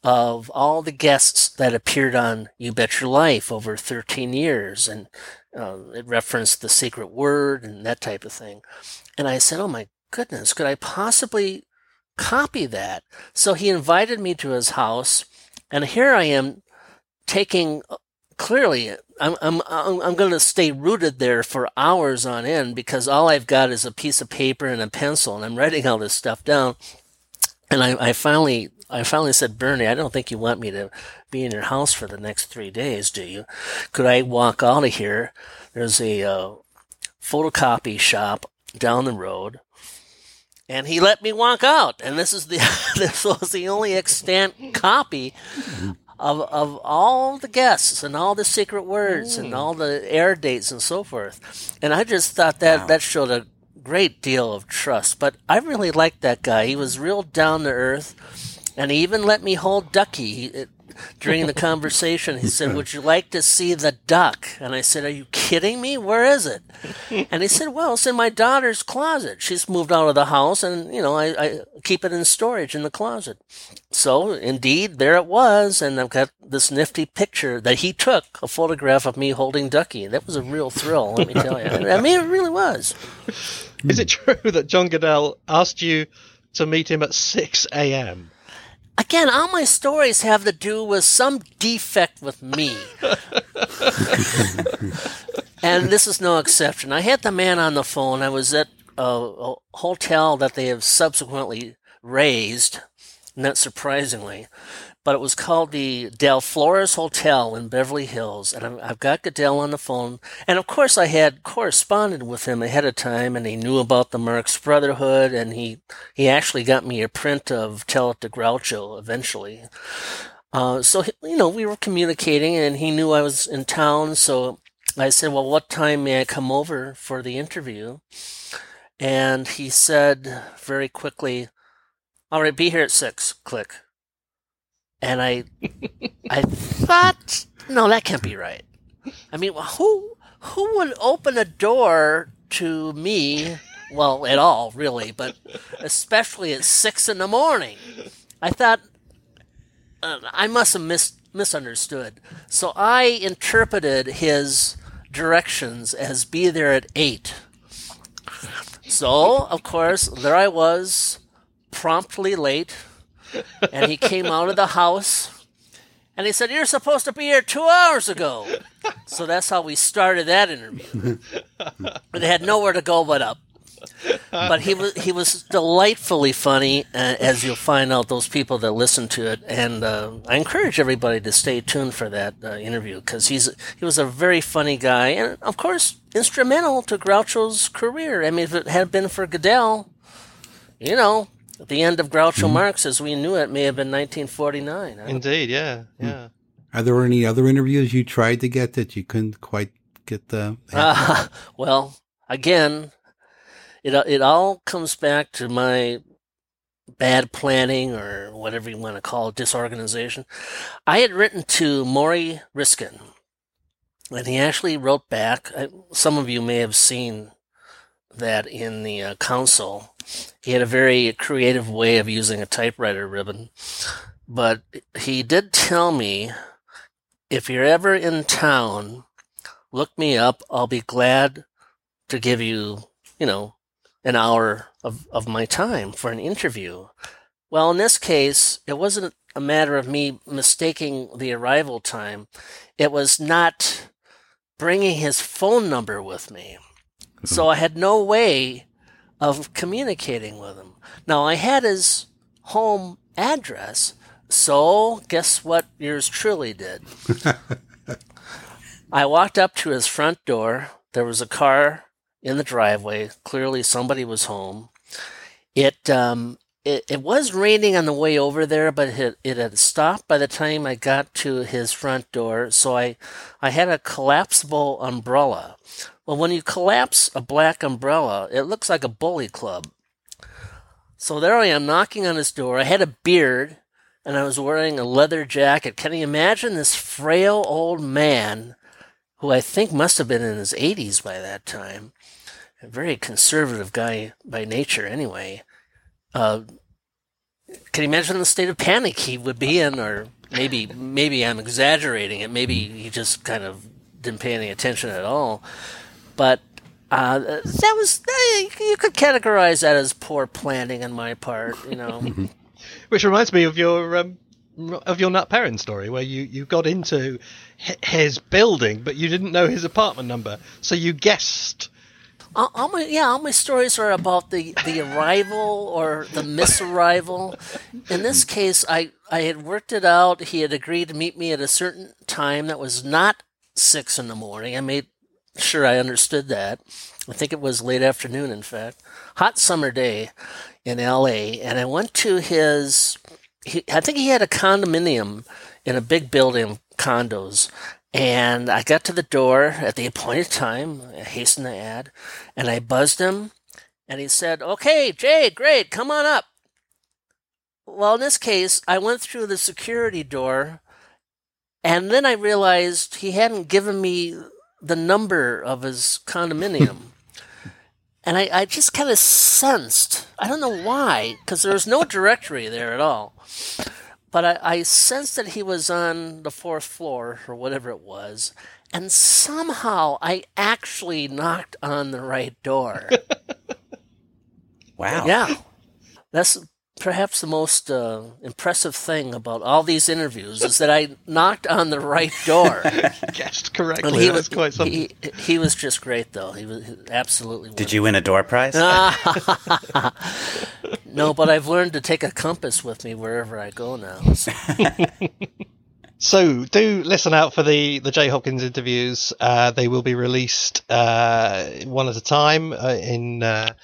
of all the guests that appeared on You Bet Your Life over 13 years. And uh, it referenced the secret word and that type of thing. And I said, Oh my goodness, could I possibly copy that? So he invited me to his house. And here I am taking clearly I'm I'm I'm, going to stay rooted there for hours on end because all I've got is a piece of paper and a pencil and I'm writing all this stuff down. And I, I finally I finally said, Bernie, I don't think you want me to be in your house for the next three days, do you? Could I walk out of here? There's a uh, photocopy shop down the road. And he let me walk out. And this is the *laughs* this was the only extant copy of of all the guests and all the secret words and all the air dates and so forth. And I just thought that that showed a great deal of trust. But I really liked that guy. He was real down to earth, and he even let me hold Ducky. He, uh, during the conversation, he said, Would you like to see the duck? And I said, Are you kidding me? Where is it? *laughs* And he said, Well, it's in my daughter's closet. She's moved out of the house, and, you know, I, I keep it in storage in the closet. So, indeed, there it was. And I've got this nifty picture that he took a photograph of me holding Ducky. That was a real thrill, let me tell you. *laughs* I mean, it really was. Is it true that John Guedel asked you to meet him at 6 a.m.? Again, all my stories have to do with some defect with me. and this is no exception. I had the man on the phone. I was at a, a hotel that they have subsequently raised, not surprisingly, but it was called the Del Flores Hotel in Beverly Hills. And I've got Guedel on the phone. And of course, I had corresponded with him ahead of time, and he knew about the Marx Brotherhood, and he, he actually got me a print of Tell It to Groucho eventually. Uh, so, you know, we were communicating, and he knew I was in town. So I said, Well, what time may I come over for the interview? And he said very quickly, All right, be here at six. Click and I, I thought, no, that can't be right. I mean, who who would open a door to me? Well, at all, really, but especially at six in the morning. I thought uh, I must have mis- misunderstood. So I interpreted his directions as be there at eight. So, of course, there I was, promptly late and he came out of the house and he said, You're supposed to be here two hours ago. So that's how we started that interview. But it had nowhere to go but up. But he was he was delightfully funny, uh, as you'll find out. Those people that listen to it, and uh, I encourage everybody to stay tuned for that uh, interview because he's he was a very funny guy, and of course instrumental to Groucho's career. I mean, if it had been for Guedel, you know, the end of Groucho mm-hmm. Marx, as we knew it, may have been 1949. Indeed, yeah, hmm. yeah. Are there any other interviews you tried to get that you couldn't quite get the? *laughs* Uh, well, again, it it all comes back to my bad planning or whatever you want to call it, disorganization. I had written to Morrie Ryskind, and he actually wrote back. Some of you may have seen that in the uh, council he had a very creative way of using a typewriter ribbon. But he did tell me if you're ever in town, look me up. I'll be glad to give you, you know, an hour of, of my time for an interview. Well, in this case, it wasn't a matter of me mistaking the arrival time. It was not bringing his phone number with me. So mm-hmm. I had no way of communicating with him. Now, I had his home address, so guess what yours truly did? *laughs* I walked up to his front door. There was a car in the driveway. Clearly, somebody was home. It um, it, it was raining on the way over there, but it, it had stopped by the time I got to his front door. So I, I had a collapsible umbrella. Well, when you collapse a black umbrella, it looks like a bully club. So there I am knocking on his door. I had a beard and I was wearing a leather jacket. Can you imagine this frail old man who I think must have been in his 80s by that time? A very conservative guy by nature, anyway. Uh, can you imagine the state of panic he would be in? Or maybe, maybe I'm exaggerating it. Maybe he just kind of didn't pay any attention at all. But uh, that was you could categorize that as poor planning on my part, you know. *laughs* Which reminds me of your um, of your Nat Perrin story, where you, you got into his building, but you didn't know his apartment number, so you guessed. All, all my yeah, all my stories are about the, the arrival or the misarrival. In this case, I I had worked it out. He had agreed to meet me at a certain time that was not six in the morning. I made sure I understood that. I think it was late afternoon, in fact. Hot summer day in LA. And I went to his, he, I think he had a condominium in a big building condos. And I got to the door at the appointed time, I hastened to add, and I buzzed him. And he said, Okay, Jay, great, come on up. Well, in this case, I went through the security door, and then I realized he hadn't given me the number of his condominium. and I, I just kind of sensed, I don't know why, because there was no directory there at all. But I, I sensed that he was on the fourth floor or whatever it was. And somehow I actually knocked on the right door. *laughs* Wow. Yeah. That's perhaps the most uh, impressive thing about all these interviews is that I knocked on the right door. *laughs* Guessed And correctly. he That's was quite something. he, he was just great though. He was absolutely Did you win a door prize? *laughs* no, but I've learned to take a compass with me wherever I go now. So. *laughs* So do listen out for the the Jay Hopkins interviews. Uh, they will be released uh, one at a time uh, in uh,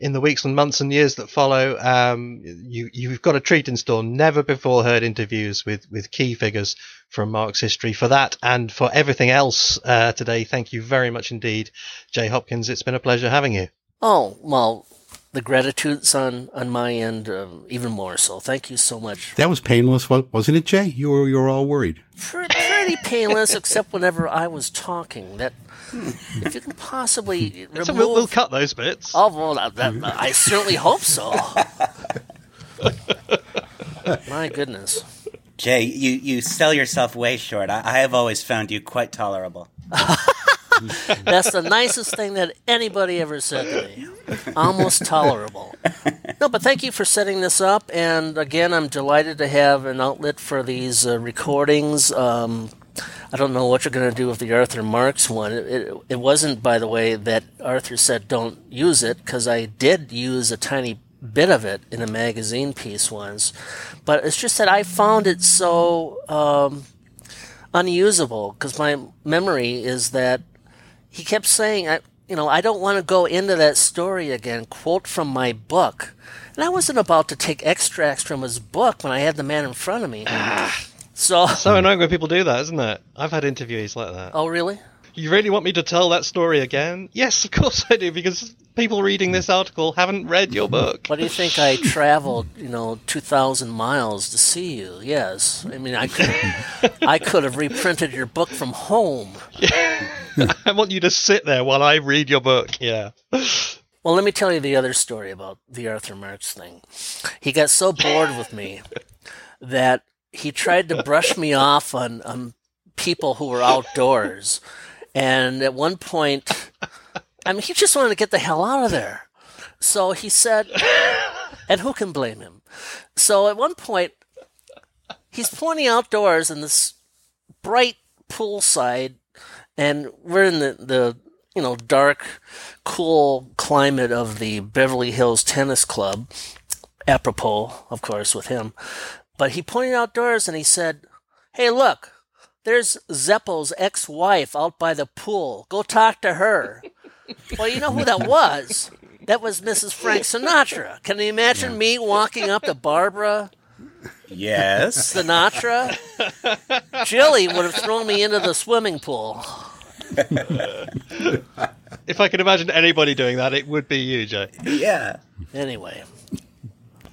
in the weeks and months and years that follow. Um, you you've got a treat in store. Never before heard interviews with with key figures from Marx history. For that and for everything else uh, today, thank you very much indeed, Jay Hopkins. It's been a pleasure having you. Oh well, the gratitude's on on my end um, even more so. Thank you so much. That was painless, wasn't it, Jay? You were you were all worried. Pretty painless, except whenever I was talking. That if you can possibly *laughs* remove. So we'll, we'll cut those bits. Oh well, that, that, I certainly hope so. *laughs* My goodness. Jay, you, you sell yourself way short. I, I have always found you quite tolerable. *laughs* That's the nicest thing that anybody ever said to me. Almost tolerable. No, but thank you for setting this up. And again, I'm delighted to have an outlet for these uh, recordings. Um, I don't know what you're going to do with the Arthur Marx one. It, it, it wasn't, by the way, that Arthur said don't use it, because I did use a tiny bit of it in a magazine piece once. But it's just that I found it so um, unusable, because my memory is that he kept saying, I, you know, I don't want to go into that story again, quote from my book. And I wasn't about to take extracts from his book when I had the man in front of me. Ah. so, So annoying when people do that, isn't it? I've had interviewees like that. oh, really? You really want me to tell that story again? Yes, of course I do, because people reading this article haven't read your book. What do you think I traveled, you know, 2,000 miles to see you? Yes. I mean, I could, I could have reprinted your book from home. *laughs* I want you to sit there while I read your book. Yeah. Well, let me tell you the other story about the Arthur Marx thing. He got so bored with me that he tried to brush me off on, on people who were outdoors. And at one point, *laughs* I mean, he just wanted to get the hell out of there. So he said, and who can blame him? So at one point, he's pointing outdoors in this bright poolside, and we're in the, the you know dark, cool climate of the Beverly Hills Tennis Club. Apropos, of course, with him. But he pointed outdoors and he said, "Hey, look, there's Zeppo's ex-wife out by the pool. Go talk to her." *laughs* well, you know who that was? That was Mrs. Frank Sinatra. Can you imagine me walking up to Barbara Yes. Sinatra? Jilly would have thrown me into the swimming pool. If I could imagine anybody doing that, it would be you, Jay. yeah. Anyway,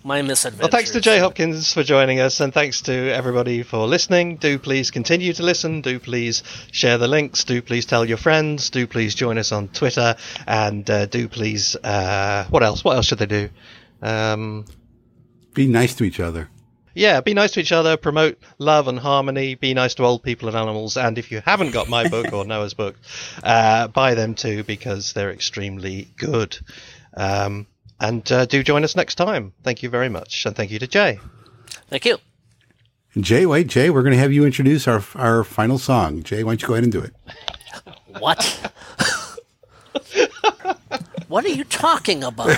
my misadventure. Well, thanks to Jay Hopkins for joining us, and thanks to everybody for listening. Do please continue to listen. Do please share the links. Do please tell your friends. Do please join us on Twitter, and uh, do please. Uh, what else? What else should they do? Um, Be nice to each other. yeah, be nice to each other. Promote love and harmony. Be nice to old people and animals. And if you haven't got my book or Noah's book, uh, buy them too because they're extremely good. Um, and uh, do join us next time. Thank you very much, and thank you to Jay. Thank you. Jay, wait, Jay, we're going to have you introduce our our final song. Jay, why don't you go ahead and do it? *laughs* What? *laughs* what are you talking about? *laughs*